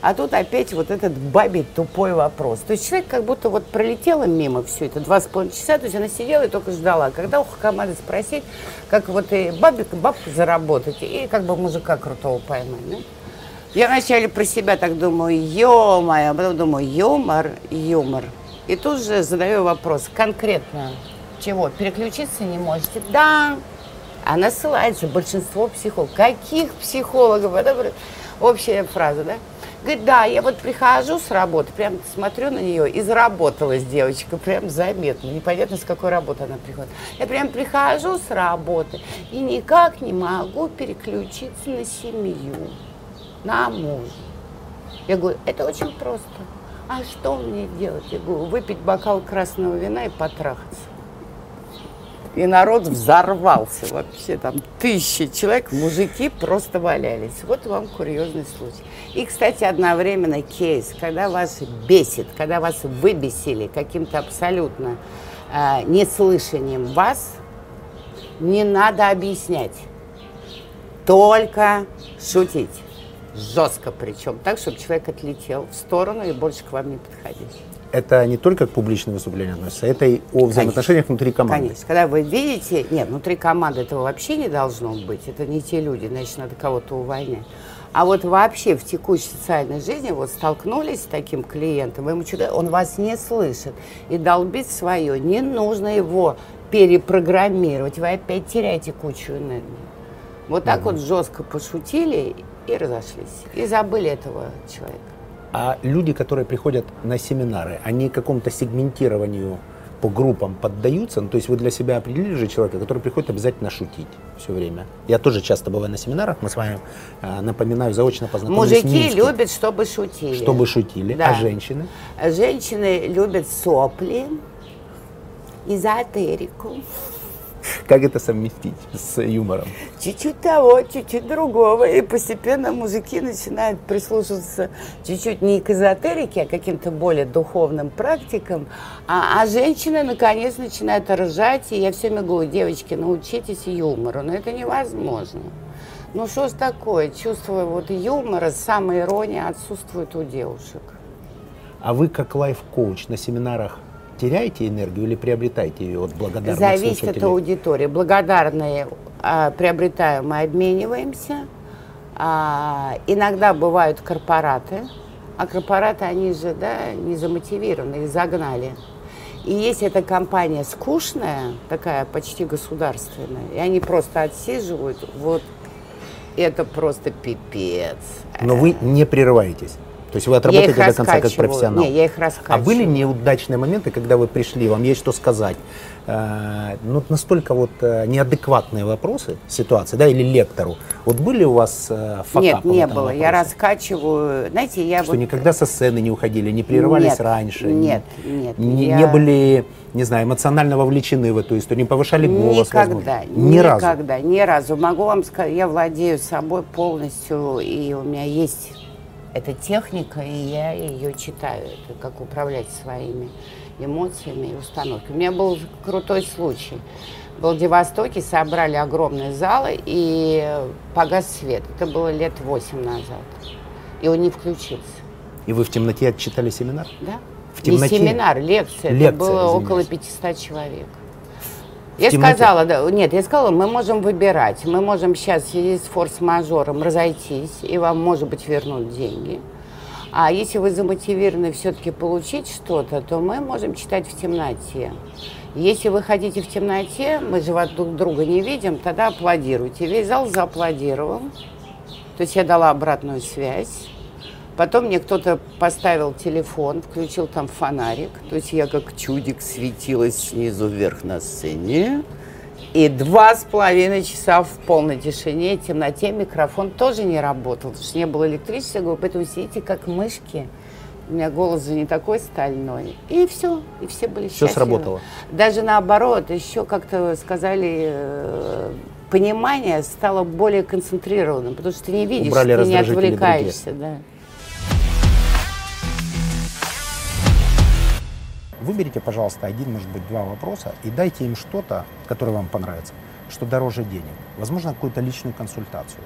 а тут опять вот этот бабий тупой вопрос. То есть человек как будто вот пролетела мимо все это два с половиной часа, то есть она сидела и только ждала, когда у команды спросить, как вот и бабик, бабку заработать, и как бы мужика крутого поймать. Да? Я вначале про себя так думаю, ё-моё, а потом думаю, юмор, юмор. И тут же задаю вопрос, конкретно, чего, переключиться не можете? Да, она ссылается, большинство психологов. Каких психологов? Это общая фраза, да? Говорит, да, я вот прихожу с работы, прям смотрю на нее, и заработалась девочка, прям заметно, непонятно, с какой работы она приходит. Я прям прихожу с работы и никак не могу переключиться на семью, на мужа. Я говорю, это очень просто а что мне делать? Я говорю, выпить бокал красного вина и потрахаться. И народ взорвался вообще, там тысячи человек, мужики просто валялись. Вот вам курьезный случай. И, кстати, одновременно кейс, когда вас бесит, когда вас выбесили каким-то абсолютно э, неслышанием вас, не надо объяснять, только шутить жестко причем, так, чтобы человек отлетел в сторону и больше к вам не подходил. Это не только к публичным выступлениям относится, это и о взаимоотношениях Конечно. внутри команды. Конечно. Когда вы видите, нет, внутри команды этого вообще не должно быть, это не те люди, значит, надо кого-то увольнять. А вот вообще в текущей социальной жизни вот столкнулись с таким клиентом, ему что он вас не слышит и долбит свое. Не нужно его перепрограммировать, вы опять теряете кучу энергии. Вот так угу. вот жестко пошутили, и разошлись. И забыли этого человека. А люди, которые приходят на семинары, они какому-то сегментированию по группам поддаются? Ну, то есть вы для себя определили же человека, который приходит обязательно шутить все время. Я тоже часто бываю на семинарах, мы с вами, э, напоминаю, заочно познакомились Мужики любят, чтобы шутили. Чтобы шутили. Да. А женщины? Женщины любят сопли, эзотерику Как это совместить с юмором? Чуть-чуть того, чуть-чуть другого. И постепенно мужики начинают прислушиваться чуть-чуть не к эзотерике, а каким-то более духовным практикам. А, а женщины, наконец, начинают ржать. И я все время говорю, девочки, научитесь юмору. Но это невозможно. Ну что ж такое? Чувство вот юмора, самой иронии отсутствует у девушек. А вы как лайф-коуч на семинарах теряете энергию или приобретаете ее от благодарных Зависит слушателей? от аудитории. Благодарные а, приобретаем, мы обмениваемся. А, иногда бывают корпораты, а корпораты, они же да, не замотивированы, их загнали. И если эта компания скучная, такая почти государственная, и они просто отсиживают, вот это просто пипец. Но вы не прерываетесь. То есть вы отработаете до конца как профессионал. Не, я их раскачиваю. А были неудачные моменты, когда вы пришли, вам есть что сказать? Э, ну, настолько вот э, неадекватные вопросы, ситуации, да, или лектору. Вот были у вас э, Нет, не было. Вопросе? Я раскачиваю. Знаете, я Что вот... никогда со сцены не уходили, не прерывались нет, раньше? Нет, нет. Не, я... не были, не знаю, эмоционально вовлечены в эту историю, не повышали голос, Никогда, возможно? Ни никогда, разу? ни разу. Могу вам сказать, я владею собой полностью, и у меня есть это техника, и я ее читаю. Это как управлять своими эмоциями и установками. У меня был крутой случай. В Владивостоке собрали огромные залы, и погас свет. Это было лет восемь назад. И он не включился. И вы в темноте отчитали семинар? Да. В темноте? Не семинар, лекция. лекция это было извиняюсь. около 500 человек. Я темноте? сказала, да, нет, я сказала, мы можем выбирать. Мы можем сейчас с форс-мажором разойтись, и вам, может быть, вернут деньги. А если вы замотивированы все-таки получить что-то, то мы можем читать в темноте. Если вы хотите в темноте, мы же вас друг друга не видим, тогда аплодируйте. Весь зал зааплодировал. То есть я дала обратную связь. Потом мне кто-то поставил телефон, включил там фонарик. То есть я как чудик светилась снизу вверх на сцене. И два с половиной часа в полной тишине и темноте микрофон тоже не работал, потому что не было электричества. Я говорю, поэтому сидите как мышки. У меня голос же не такой стальной. И все, и все были Все сработало? Даже наоборот, еще как-то сказали, э, понимание стало более концентрированным, потому что ты не видишь, Убрали ты не отвлекаешься. Да. Выберите, пожалуйста, один, может быть, два вопроса и дайте им что-то, которое вам понравится, что дороже денег. Возможно, какую-то личную консультацию,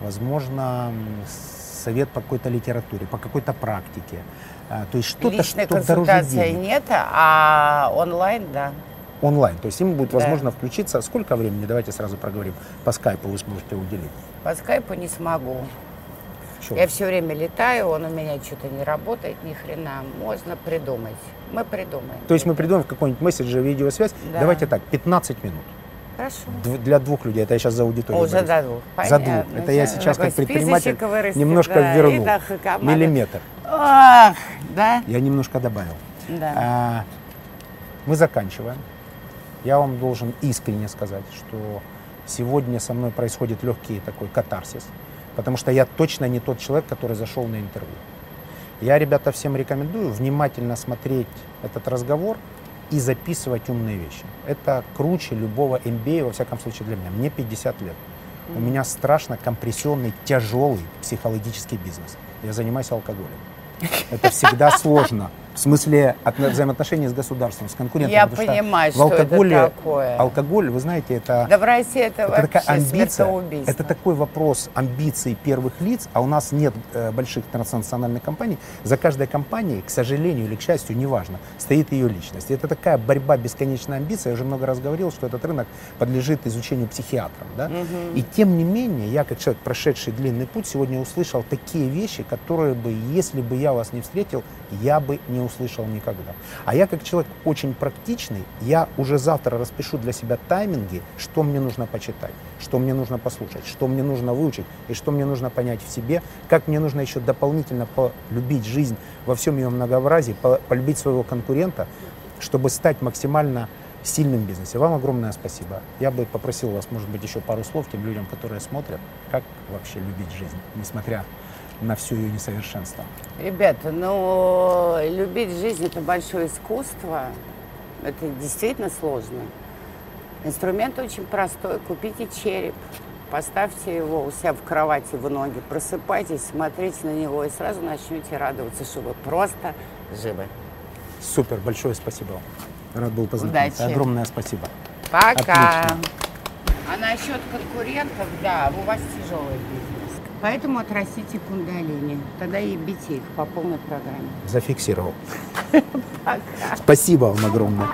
возможно, совет по какой-то литературе, по какой-то практике. А, то есть что-то, что дороже денег. нет, а онлайн, да. Онлайн. То есть им будет возможно да. включиться. Сколько времени, давайте сразу проговорим, по скайпу вы сможете уделить? По скайпу не смогу. Я все время летаю, он у меня что-то не работает, ни хрена. Можно придумать. Мы придумаем. То есть мы придумаем какой-нибудь месседж, видеосвязь. Да. Давайте так, 15 минут. Хорошо. Для двух людей. Это я сейчас за аудиторию. Уже за двух. Понятно. За двух. Это я сейчас как предприниматель немножко да, вернул. Миллиметр. Ах, да? Я немножко добавил. Да. А, мы заканчиваем. Я вам должен искренне сказать, что сегодня со мной происходит легкий такой катарсис потому что я точно не тот человек, который зашел на интервью. Я, ребята, всем рекомендую внимательно смотреть этот разговор и записывать умные вещи. Это круче любого MBA, во всяком случае для меня. Мне 50 лет. У меня страшно компрессионный, тяжелый психологический бизнес. Я занимаюсь алкоголем. Это всегда сложно. В смысле от, взаимоотношений с государством, с конкурентом. Я понимаю, что алкоголе, это такое. Алкоголь, вы знаете, это... Да в России это, это вообще амбиция, Это такой вопрос амбиций первых лиц, а у нас нет э, больших транснациональных компаний. За каждой компанией, к сожалению или к счастью, неважно, стоит ее личность. Это такая борьба, бесконечная амбиция. Я уже много раз говорил, что этот рынок подлежит изучению психиатрам. Да? Угу. И тем не менее, я как человек, прошедший длинный путь, сегодня услышал такие вещи, которые бы, если бы я вас не встретил, я бы не услышал никогда. А я как человек очень практичный, я уже завтра распишу для себя тайминги, что мне нужно почитать, что мне нужно послушать, что мне нужно выучить и что мне нужно понять в себе, как мне нужно еще дополнительно полюбить жизнь во всем ее многообразии, полюбить своего конкурента, чтобы стать максимально сильным бизнесе. Вам огромное спасибо. Я бы попросил вас, может быть, еще пару слов тем людям, которые смотрят, как вообще любить жизнь, несмотря на все ее несовершенство? Ребята, ну, любить жизнь – это большое искусство. Это действительно сложно. Инструмент очень простой. Купите череп, поставьте его у себя в кровати в ноги, просыпайтесь, смотрите на него и сразу начнете радоваться, что вы просто живы. Супер, большое спасибо вам. Рад был познакомиться. Удачи. Огромное спасибо. Пока. Отлично. А насчет конкурентов, да, у вас тяжелый бизнес. Поэтому отрастите кундалини. Тогда и бейте их по полной программе. Зафиксировал. Спасибо вам огромное.